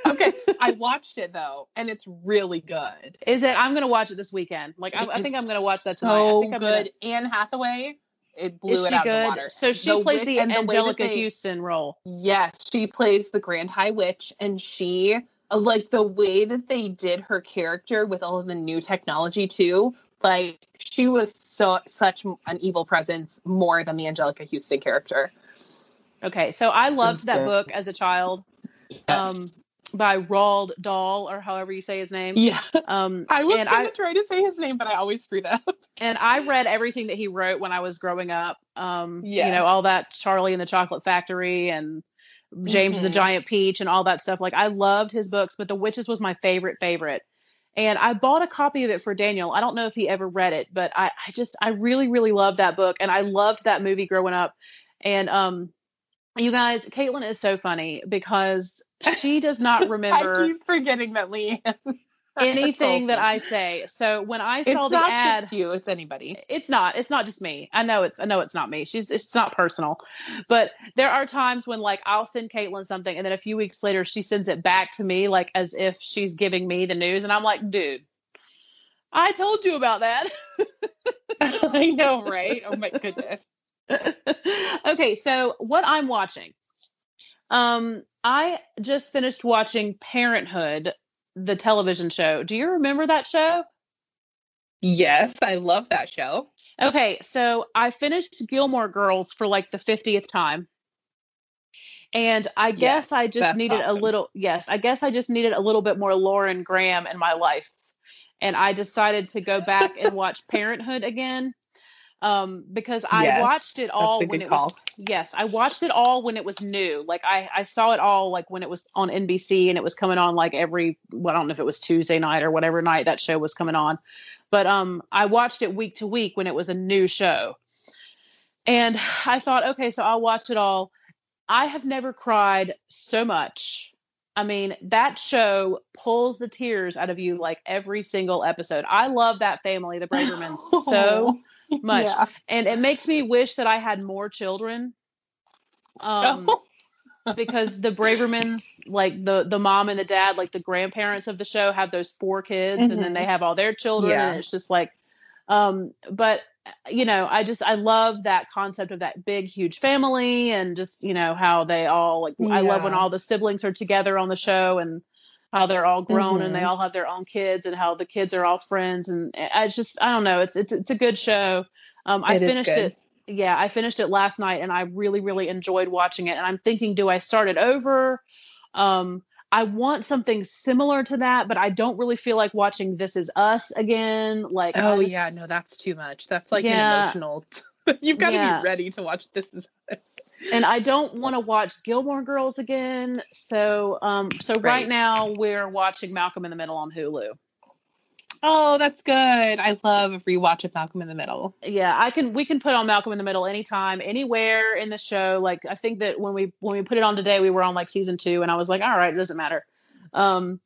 Okay, I watched it though, and it's really good. Is it? I'm gonna watch it this weekend. Like I, I think I'm gonna watch that tonight. I So think I'm good. Anne Hathaway, it blew is it she out good? of the water. So she The plays witch the and the Angelica they- Houston role. Yes, she plays the Grand High Witch, and she uh, like the way that they did her character with all of the new technology too. Like she was so such an evil presence more than the Anjelica Huston character. Okay, so I loved that book as a child. Um, by Roald Dahl or however you say his name. yeah, Um, I was and gonna I try to say his name, but I always screwed up. and I read everything that he wrote when I was growing up. Um, Yeah. you know, all that Charlie and the Chocolate Factory and James Mhm. the Giant Peach and all that stuff. Like I loved his books, but The Witches was my favorite favorite. And I bought a copy of it for Daniel. I don't know if he ever read it, but I, I just I really really loved that book and I loved that movie growing up. And um you guys, Caitlin is so funny because she does not remember I keep forgetting that Leanne. Anything that. I say. So when I It's saw the not ad, just you. It's anybody. it's not it's not just me i know it's i know it's not me she's it's not personal but there are times when like i'll send caitlin something and then a few weeks later she sends it back to me like as if she's giving me the news and i'm like dude i told you about that I know, right? Oh my goodness. okay so what i'm watching um i just finished watching parenthood the television show do you remember that show Yes, I love that show. Okay, so I finished Gilmore Girls for like the 50th time. And I guess Yes, I just needed a little, yes, I guess I just needed a little bit more Lauren Graham in my life. And I decided to go back and watch Parenthood again. Um, because I Yes, watched it all when it call. was yes, I watched it all when it was new. Like I, I saw it all like when it was on NBC and it was coming on like every well, I don't know if it was Tuesday night or whatever night that show was coming on. But um I watched it week to week when it was a new show. And I thought, okay, so I'll watch it all. I have never cried so much. I mean, that show pulls the tears out of you like every single episode. I love that family, the Bravermans, so much. Yeah. And it makes me wish that I had more children. Um, because the Bravermans, like the the mom and the dad, like the grandparents of the show, have those four kids, and then they have all their children, Yeah. and it's just like, um, but you know, I just I love that concept of that big huge family, and just you know how they all like I love when all the siblings are together on the show and how they're all grown and they Mhm. all have their own kids and how the kids are all friends and I just I don't know it's it's it's a good show. Um, I It is finished it yeah, I finished it last night and I really, really enjoyed watching it. And I'm thinking, do I start it over? Um, I want something similar to that, but I don't really feel like watching This Is Us again. Like, Oh yeah, no, that's too much. That's like Yeah. an emotional. You've got to Yeah. be ready to watch this. Is and I don't want to watch Gilmore Girls again. So, um, so right. Right. now we're watching Malcolm in the Middle on Hulu. oh, that's good. I love a rewatch of Malcolm in the Middle. Yeah, I can. We can put on Malcolm in the Middle anytime, anywhere in the show. Like, I think that when we when we put it on today, we were on like season two, and I was like, all right, it doesn't matter. Um,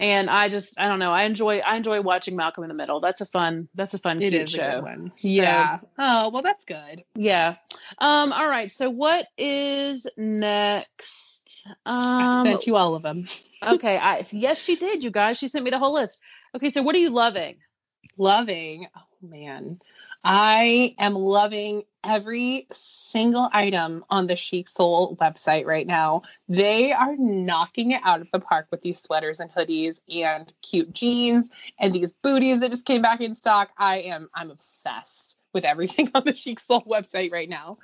and I just, I don't know. I enjoy, I enjoy watching Malcolm in the Middle. That's a fun, that's a fun, It cute is show. one. So- Yeah. Oh well, that's good. Yeah. Um. All right. So what is next? I Um. sent you all of them. okay. I yes, she did. You guys, she sent me the whole list. Okay. So what are you loving? Loving. Oh man, I am loving every single item on the Chic Soul website right now. They are knocking it out of the park with these sweaters and hoodies and cute jeans and these booties that just came back in stock. I am I'm obsessed with everything on the Chic Soul website right now.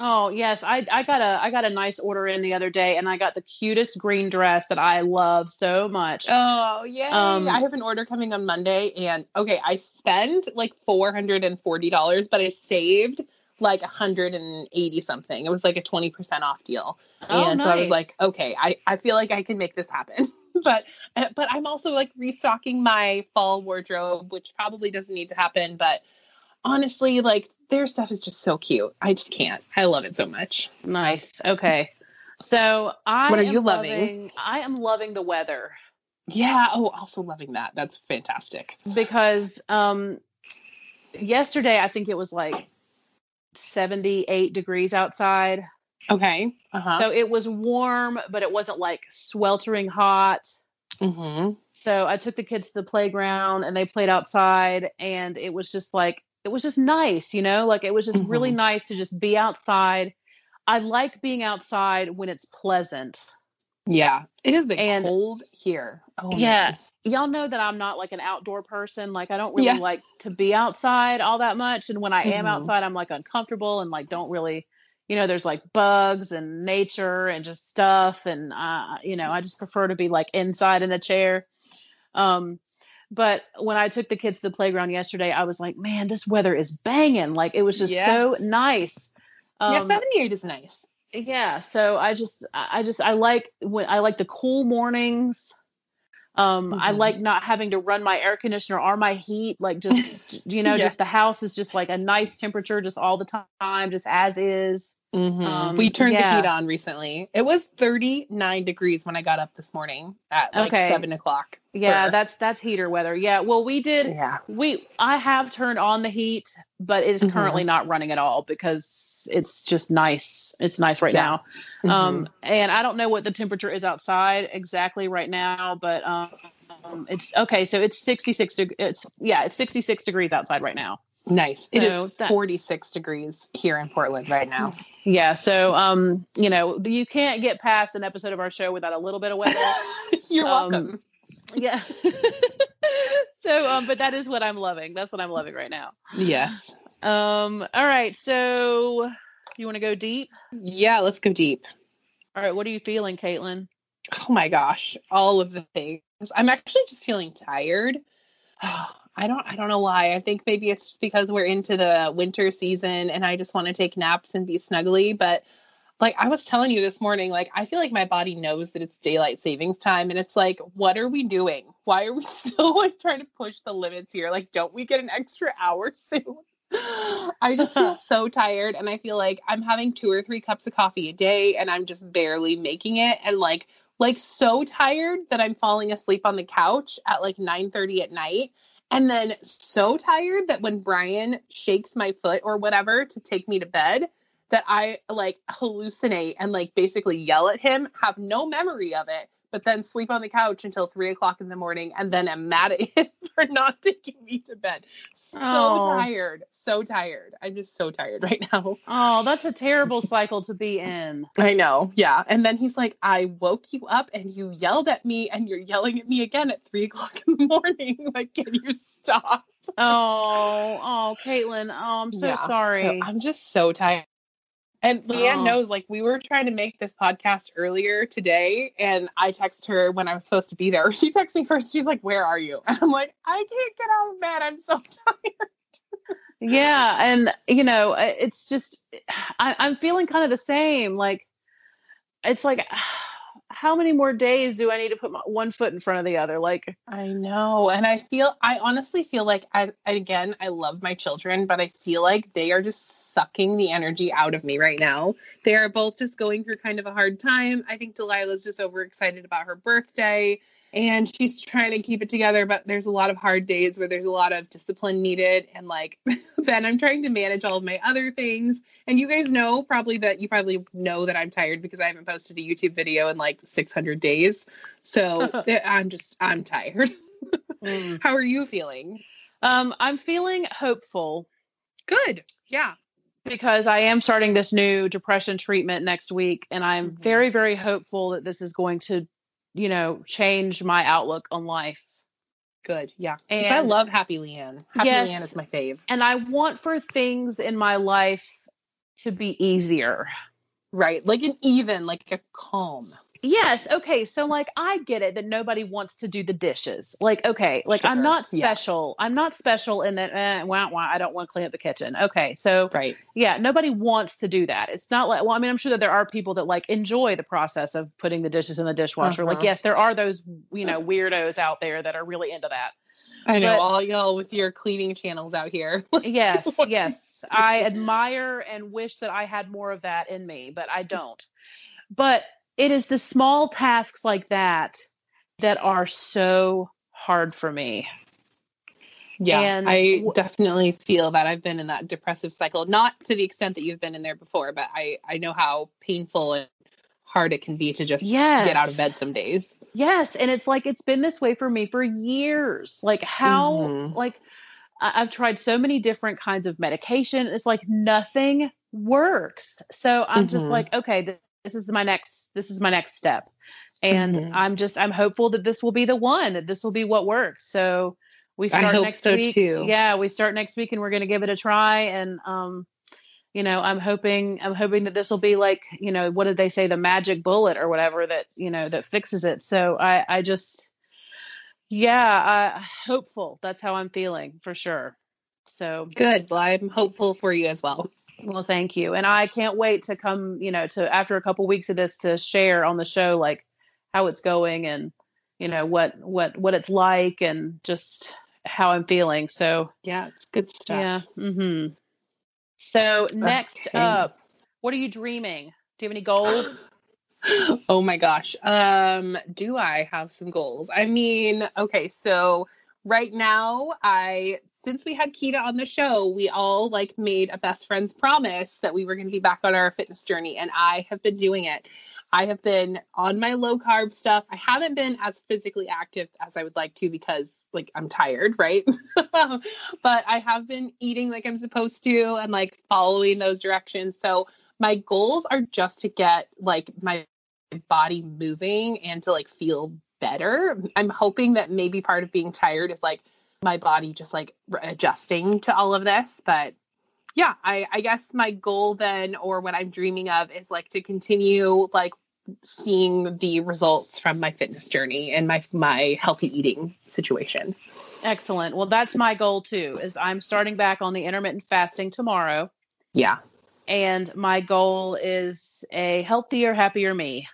Oh yes, I I got a I got a nice order in the other day, and I got the cutest green dress that I love so much. Oh yeah, Um, I have an order coming on Monday, and okay, I spent like four hundred and forty dollars, but I saved like a hundred and eighty something. It was like a twenty percent off deal, Oh, and so I was like, okay, I I feel like I can make this happen. but uh, but I'm also like restocking my fall wardrobe, which probably doesn't need to happen, but honestly, like their stuff is just so cute. I just can't. I love it so much. Nice. Okay. So I What are am you loving? I am loving the weather Yeah. Oh, also loving that. That's fantastic. because um yesterday I think it was like 78 degrees outside. Okay. Uh huh. So it was warm, but it wasn't like sweltering hot. mm-hmm. So I took the kids to the playground and they played outside and it was just like it was just nice, you know? Like it was just really Mhm. nice to just be outside. I like being outside when it's pleasant. Yeah, it has been And- cold here. Oh Yeah. man. Y'all know that I'm not like an outdoor person. Like I don't really Yeah. like to be outside all that much. And when I am Mhm. outside, I'm like uncomfortable and like don't really, you know, there's like bugs and nature and just stuff. And uh, you know, I just prefer to be like inside in a chair. Um, but when I took the kids to the playground yesterday, I was like, man, this weather is banging. Like it was just Yeah. so nice. yeah, Um, 78 is nice. yeah, so I just I just I like when I like the cool mornings. Um, I Mhm. like not having to run my air conditioner or my heat, like just you know, Yeah. just the house is just like a nice temperature, just all the time, just as is. Um, we turned yeah. the heat on recently. It was 39 degrees when I got up this morning at like Okay. seven o'clock. Yeah, for- that's that's heater weather. Yeah, well, we did. yeah. We I have turned on the heat, but it is Mhm. currently not running at all because it's just nice. It's nice right Yeah. now. Um, and I don't know what the temperature is outside exactly right now, but um, it's okay. So it's 66 deg- It's yeah, it's 66 degrees outside right now. nice. It is that- 46 degrees here in Portland right now. Yeah. So um, you know, you can't get past an episode of our show without a little bit of weather. You're Um, welcome. yeah. so um, but that is what I'm loving. That's what I'm loving right now. Yes. Um, all right. So you want to go deep? Yeah, let's go deep. All right. What are you feeling, Caitlin? Oh my gosh, all of the things. I'm actually just feeling tired. I don't I don't know why. I think maybe it's just because we're into the winter season and I just want to take naps and be snuggly, but like I was telling you this morning, like I feel like my body knows that it's daylight savings time and it's like what are we doing? Why are we still like trying to push the limits here? Like don't we get an extra hour soon? I just feel so tired and I feel like I'm having two or three cups of coffee a day and I'm just barely making it and like like so tired that I'm falling asleep on the couch at like 9:30 at night and then so tired that when Brian shakes my foot or whatever to take me to bed that I like hallucinate and like basically yell at him, have no memory of it, but then sleep on the couch until three o'clock in the morning and then I'm mad at him for not taking me to bed. So Oh. tired, so tired. I'm just so tired right now. Oh, that's a terrible cycle to be in. I know, yeah. And then he's like, I woke you up and you yelled at me and you're yelling at me again at three o'clock in the morning. Like, can you stop? Oh, oh, Caitlin. Oh, I'm so Yeah, sorry. I'm just so tired. And Leanne Oh. knows, like, we were trying to make this podcast earlier today, and I text her when I was supposed to be there. She texts me first. She's like, Where are you? And I'm like, I can't get out of bed. I'm so tired. yeah, and you know, it's just I, I'm feeling kind of the same. Like, it's like, how many more days do I need to put my one foot in front of the other? Like, I know. And I feel, I honestly feel like, I, again, I love my children, but I feel like they are just sucking the energy out of me right now. They are both just going through kind of a hard time. I think Delilah's just overexcited about her birthday and she's trying to keep it together, but there's a lot of hard days where there's a lot of discipline needed. And like, then I'm trying to manage all of my other things. And you guys know probably that you probably know that I'm tired because I haven't posted a YouTube video in like 600 days. So eh, I'm just, I'm tired. mm. How are you feeling? um, I'm feeling hopeful Good. Yeah. Because I am starting this new depression treatment next week, and I'm Mhm. very, very hopeful that this is going to, you know, change my outlook on life. Good. Yeah. 'Cause I love Happy Leanne. Happy Yes. Leanne is my fave. And I want for things in my life to be easier. Right. Like an even, like a calm. Yes. Okay. So, like, I get it that nobody wants to do the dishes. Like, okay, like I'm Sure, not yeah. special. I'm not special in that. Eh, wah, wah, I don't want to clean up the kitchen. Okay. So, Right. yeah, nobody wants to do that. It's not like, well, I mean, I'm sure that there are people that like enjoy the process of putting the dishes in the dishwasher. Like, Uh-huh. yes, there are those, you know, weirdos out there that are really into that. I know But- all y'all with your cleaning channels out here. Yes, yes. I admire and wish that I had more of that in me, but I don't. But it is the small tasks like that that are so hard for me. yeah. and I definitely feel that I've been in that depressive cycle. Not to the extent that you've been in there before, but I, I know how painful and hard it can be to just get out of bed some days. Yes, and it's like it's been this way for me for years. Like how Mhm. like I- I've tried so many different kinds of medication. It's like nothing works. So I'm just Mhm. like, okay, th- this is my next this is my next step. And Mhm. I'm just I'm hopeful that this will be the one, that this will be what works. So we I start next so, week. too. Yeah, we start next week and we're going to give it a try and um you know, I'm hoping I'm hoping that this will be like, you know, what did they say the magic bullet or whatever that, you know, that fixes it. So I I just yeah, uh, hopeful. That's how I'm feeling for sure. So Good. Well, I'm hopeful for you as well. Well, thank you. And I can't wait to come, you know, to after a couple weeks of this to share on the show like how it's going and you know what what what it's like and just how I'm feeling. So yeah, it's good stuff. Yeah. Mm-hmm. So next okay. up, what are you dreaming? Do you have any goals? oh my gosh. Um, do I have some goals? I mean, okay, so right now I since we had Kita on the show, we all like made a best friends promise that we were going to be back on our fitness journey and I have been doing it. I have been on my low carb stuff. I haven't been as physically active as I would like to because like I'm tired, right? but I have been eating like I'm supposed to and like following those directions. So my goals are just to get like my body moving and to like feel better. I'm hoping that maybe part of being tired is like my body just like adjusting to all of this, but yeah, I, I guess my goal then, or what I'm dreaming of, is like to continue like seeing the results from my fitness journey and my my healthy eating situation. Excellent. Well, that's my goal too. Is I'm starting back on the intermittent fasting tomorrow. Yeah. And my goal is a healthier, happier me.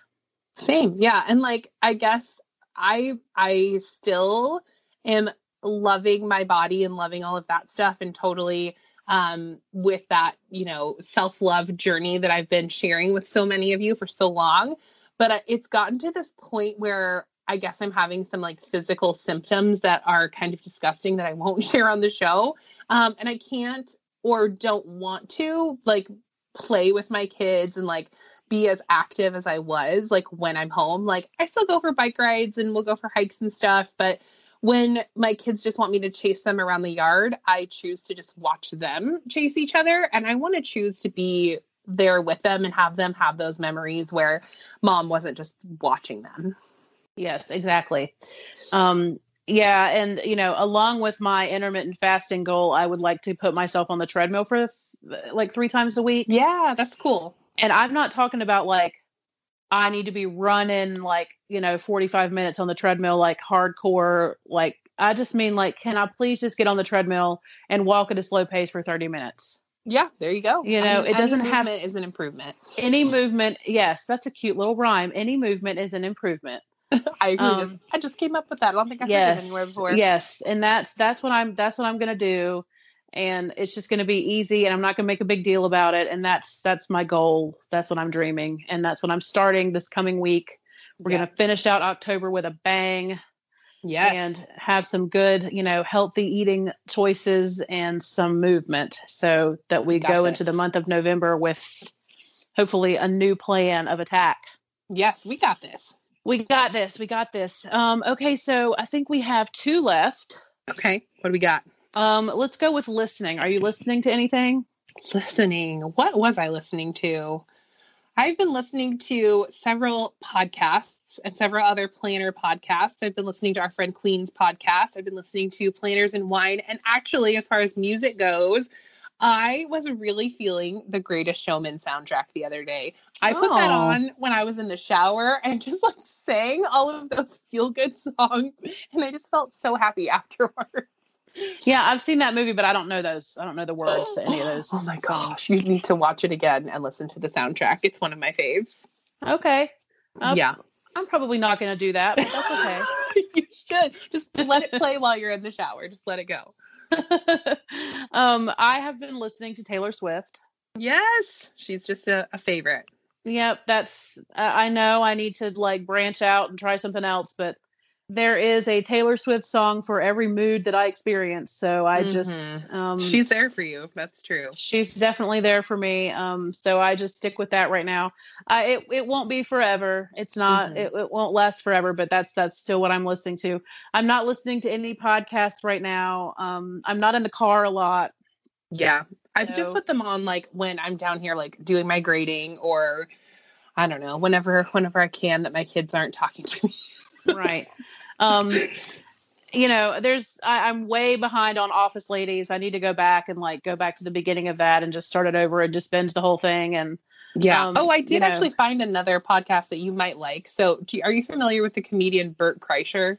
Same. Yeah, and like I guess I I still am loving my body and loving all of that stuff and totally um, with that, you know, self love journey that I've been sharing with so many of you for so long. But uh, it's gotten to this point where I guess I'm having some like physical symptoms that are kind of disgusting that I won't share on the show. Um, and I can't or don't want to like play with my kids and like be as active as I was like when I'm home. Like I still go for bike rides and we'll go for hikes and stuff, but when my kids just want me to chase them around the yard, I choose to just watch them chase each other. And I want to choose to be there with them and have them have those memories where mom wasn't just watching them. Yes, exactly. Um, yeah, and you know, along with my intermittent fasting goal, I would like to put myself on the treadmill for like three times a week. Yeah, that's cool. And I'm not talking about like I need to be running like, you know, 45 minutes on the treadmill, like hardcore. Like, I just mean, like, can I please just get on the treadmill and walk at a slow pace for 30 minutes? Yeah, there you go. You know, I mean, it doesn't have is an improvement. Any movement, yes, that's a cute little rhyme. Any movement is an improvement. I agree. Um, just, I just came up with that. I don't think I've yes, heard it anywhere before. Yes, and that's that's what I'm that's what I'm gonna do and it's just going to be easy and i'm not going to make a big deal about it and that's that's my goal. That's what i'm dreaming and that's what i'm starting this coming week. We're yeah. going to finish out october with a bang yes. and have some good you know healthy eating choices and some movement so that we go this. into the month of november with hopefully a new plan of attack. Yes we got this. We got this we got this. Um okay so i think we have two left. Okay what do we got um, let's go with listening. Are you listening to anything? Listening. What was I listening to? I've been listening to several podcasts and several other planner podcasts. I've been listening to our friend Queen's podcast. I've been listening to Planners and Wine. And actually, as far as music goes, I was really feeling the Greatest Showman soundtrack the other day. I put that oh. on when I was in the shower and just like sang all of those feel good songs. And I just felt so happy afterwards. Yeah, I've seen that movie, but I don't know those. I don't know the words to any of those. Oh my gosh, you need to watch it again and listen to the soundtrack. It's one of my faves. Okay. Um, yeah. I'm probably not going to do that, but that's okay. you should just let it play while you're in the shower. Just let it go. um, I have been listening to Taylor Swift. Yes, she's just a, a favorite. Yep, that's. Uh, I know I need to like branch out and try something else, but there is a Taylor Swift song for every mood that I experience. So I mm-hmm. just um, she's there for you. That's true. She's definitely there for me. Um, so I just stick with that right now. I, it it won't be forever. It's not. Mm-hmm. It, it won't last forever. But that's that's still what I'm listening to. I'm not listening to any podcasts right now. Um, I'm not in the car a lot. Yeah, I've so. just put them on like when I'm down here like doing my grading or I don't know whenever whenever I can that my kids aren't talking to me. right. Um, you know, there's I, am way behind on Office Ladies. I need to go back and like go back to the beginning of that and just start it over and just binge the whole thing. And yeah. Um, oh, I did you know, actually find another podcast that you might like. So, you, are you familiar with the comedian Bert Kreischer?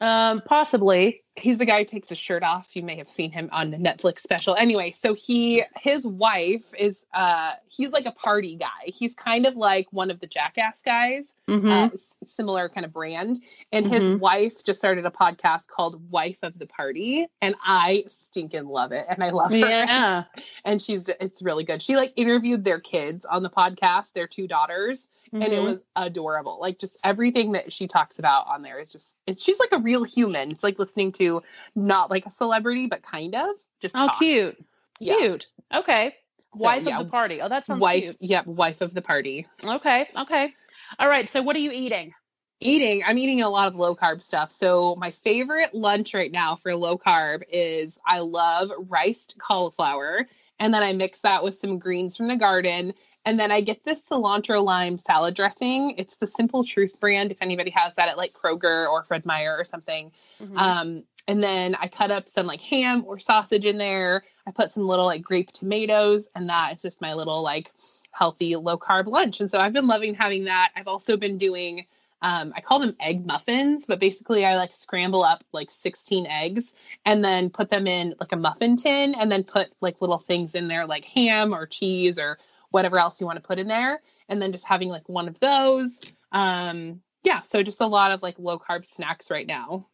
Um, possibly. He's the guy who takes his shirt off. You may have seen him on the Netflix special. Anyway, so he his wife is uh he's like a party guy. He's kind of like one of the Jackass guys, Mhm. uh, similar kind of brand. And his Mhm. wife just started a podcast called Wife of the Party, and I stinking love it, and I love her. yeah. And she's it's really good. She like interviewed their kids on the podcast, their two daughters, and it Mhm. was adorable. Like just everything that she talks about on there is just it's she's like a real human. It's like listening to not like a celebrity, but kind of just Oh, talk. cute. Yeah. Cute. Okay. So, Wife yeah, of the party. Oh, that sounds wife, cute. yep, wife of the party. Okay. Okay. All right. So, what are you eating? Eating, I'm eating a lot of low carb stuff. So my favorite lunch right now for low carb is I love riced cauliflower, and then I mix that with some greens from the garden. And then I get this cilantro lime salad dressing. It's the Simple Truth brand. If anybody has that at like Kroger or Fred Meyer or something. Mhm. Um, and then I cut up some like ham or sausage in there. I put some little like grape tomatoes, and that is just my little like healthy low carb lunch. And so I've been loving having that. I've also been doing um, I call them egg muffins, but basically I like scramble up like 16 eggs and then put them in like a muffin tin and then put like little things in there like ham or cheese or whatever else you want to put in there. And then just having like one of those. Um, yeah, so just a lot of like low carb snacks right now.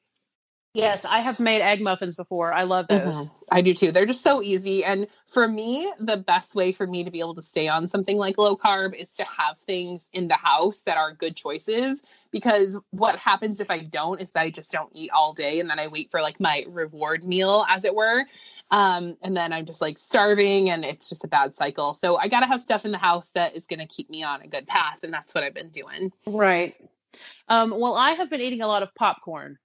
yes, I have made egg muffins before. I love those. Mhm. I do too. They're just so easy. And for me, the best way for me to be able to stay on something like low carb is to have things in the house that are good choices. Because what happens if I don't is that I just don't eat all day and then I wait for like my reward meal, as it were. Um, and then I'm just like starving and it's just a bad cycle. So I got to have stuff in the house that is going to keep me on a good path. And that's what I've been doing. Right. Um, well, I have been eating a lot of popcorn.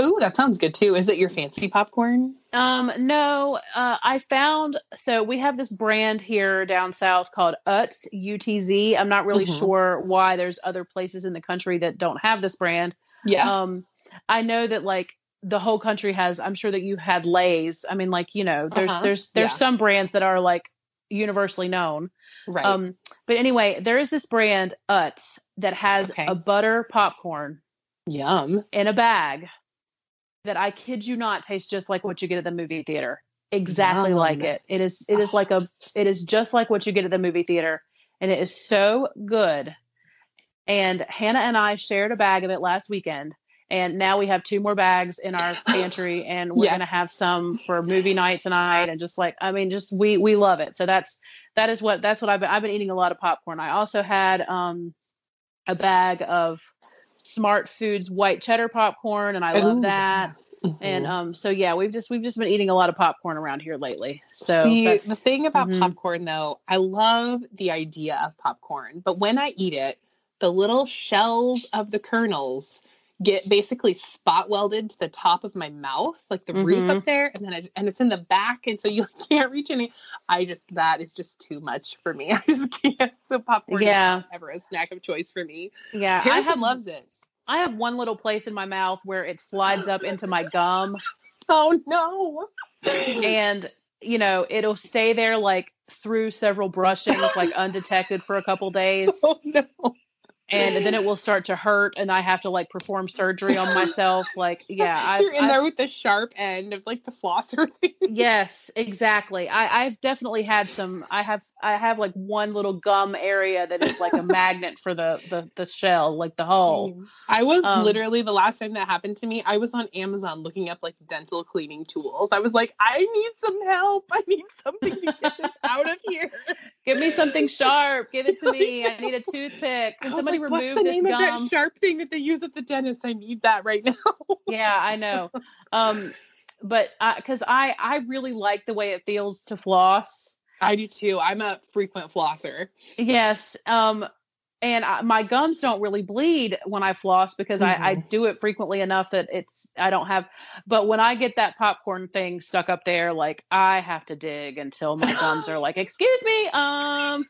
Ooh, that sounds good too. Is it your fancy popcorn? Um, no, uh, I found so we have this brand here down south called Utz UTZ. I'm not really Mhm. sure why there's other places in the country that don't have this brand. Yeah. Um, I know that like the whole country has. I'm sure that you had Lay's. I mean, like you know, there's Uh-huh. there's there's Yeah. some brands that are like universally known. right. Um, but anyway, there is this brand Utz that has Okay. a butter popcorn Yum. in a bag that I kid you not tastes just like what you get at the movie theater. Exactly Yum. like it. It is it is like a it is just like what you get at the movie theater and it is so good. And Hannah and I shared a bag of it last weekend and now we have two more bags in our pantry and we're Yeah. going to have some for movie night tonight and just like I mean just we we love it. So that's that is what that's what I've been I've been eating a lot of popcorn. I also had um a bag of Smart Foods white cheddar popcorn and I love Ooh, that. Mhm. And um, so yeah, we've just we've just been eating a lot of popcorn around here lately. So See, the thing about mhm. popcorn though, I love the idea of popcorn, but when I eat it, the little shells of the kernels get basically spot welded to the top of my mouth, like the roof Mhm. up there, and then I, and it's in the back, and so you can't reach any. I just that is just too much for me. I just can't. So popcorn Yeah. is ever a snack of choice for me. yeah, I have loves it. I have one little place in my mouth where it slides up into my gum, Oh no. and you know it'll stay there like through several brushings, like undetected for a couple days, Oh no. And then it will start to hurt, and I have to like perform surgery on myself. Like yeah, I've, You're in I've- there with the sharp end of like the flosser thing. Yes, exactly. I, I've definitely had some. I have I have like one little gum area that is like a magnet for the the the shell, like the hole. I was Um, literally the last time that happened to me, I was on Amazon looking up like dental cleaning tools. I was like, I need some help. I need something to get this out of here. Give me something sharp. Give it to me. I need a toothpick. Can was somebody remove What's the name of that sharp thing that they use at the dentist? I need that right now. yeah, I know. Um, but because I I really like the way it feels to floss. I do too. I'm a frequent flosser. Yes. Um, and I, my gums don't really bleed when I floss because I, I Mhm. do it frequently enough that it's I don't have. But when I get that popcorn thing stuck up there, like I have to dig until my gums are like, "Excuse me, um,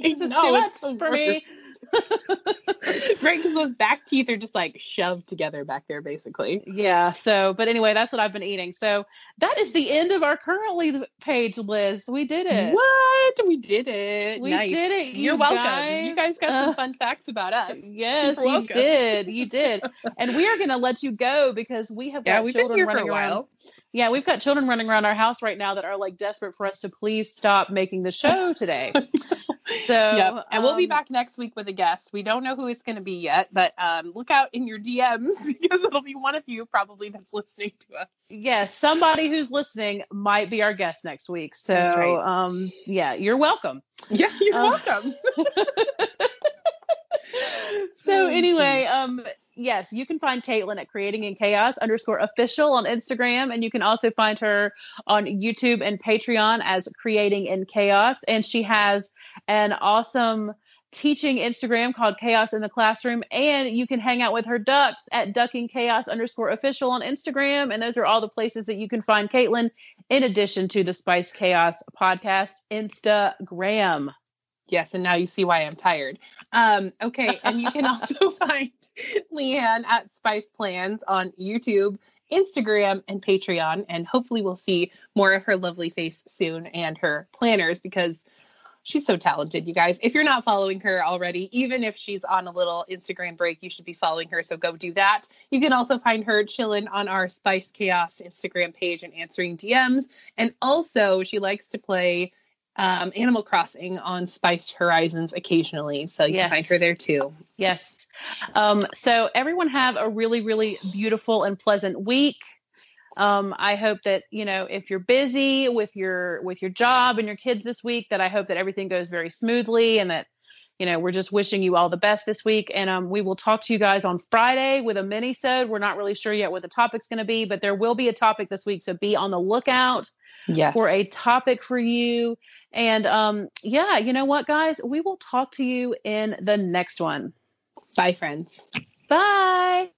this is No, too much for me." right, because those back teeth are just like shoved together back there, basically. Yeah. So, but anyway, that's what I've been eating. So that is the end of our currently page, Liz. We did it. What? We did it. We nice. did it. You're you welcome. Guys. You guys got some Uh, fun facts about us. Yes, You're you welcome. did. You did. And we are going to let you go because we have Yeah, got we've been children here for running a around. while. Yeah, we've got children running around our house right now that are like desperate for us to please stop making the show today. So, Yep. And we'll be um, back next week with a guest. We don't know who it's going to be yet, but um, look out in your DMs because it'll be one of you probably that's listening to us. Yes, somebody who's listening might be our guest next week. So, right. um, yeah, you're welcome. Yeah, you're Um, welcome. So anyway, um, yes, you can find Caitlin at creating in chaos underscore official on Instagram, and you can also find her on YouTube and Patreon as creating in chaos. And she has an awesome teaching Instagram called Chaos in the Classroom, and you can hang out with her ducks at ducking chaos underscore official on Instagram. And those are all the places that you can find Caitlin, in addition to the Spiced Chaos podcast Instagram. Yes, and now you see why I'm tired. Um, okay, and you can also find Leanne at Spiced Plans on YouTube, Instagram, and Patreon. And hopefully, we'll see more of her lovely face soon and her planners because she's so talented, you guys. If you're not following her already, even if she's on a little Instagram break, you should be following her. So go do that. You can also find her chilling on our Spiced Chaos Instagram page and answering DMs. And also, she likes to play um, Animal Crossing on Spiced Horizons occasionally. So you Yes. can find her there too. Yes. Um, so everyone have a really, really beautiful and pleasant week. Um, I hope that you know if you're busy with your with your job and your kids this week, that I hope that everything goes very smoothly and that you know we're just wishing you all the best this week. And um, we will talk to you guys on Friday with a mini sode. We're not really sure yet what the topic's going to be, but there will be a topic this week, so be on the lookout Yes. for a topic for you. And um, yeah, you know what, guys, we will talk to you in the next one. Bye, friends. Bye.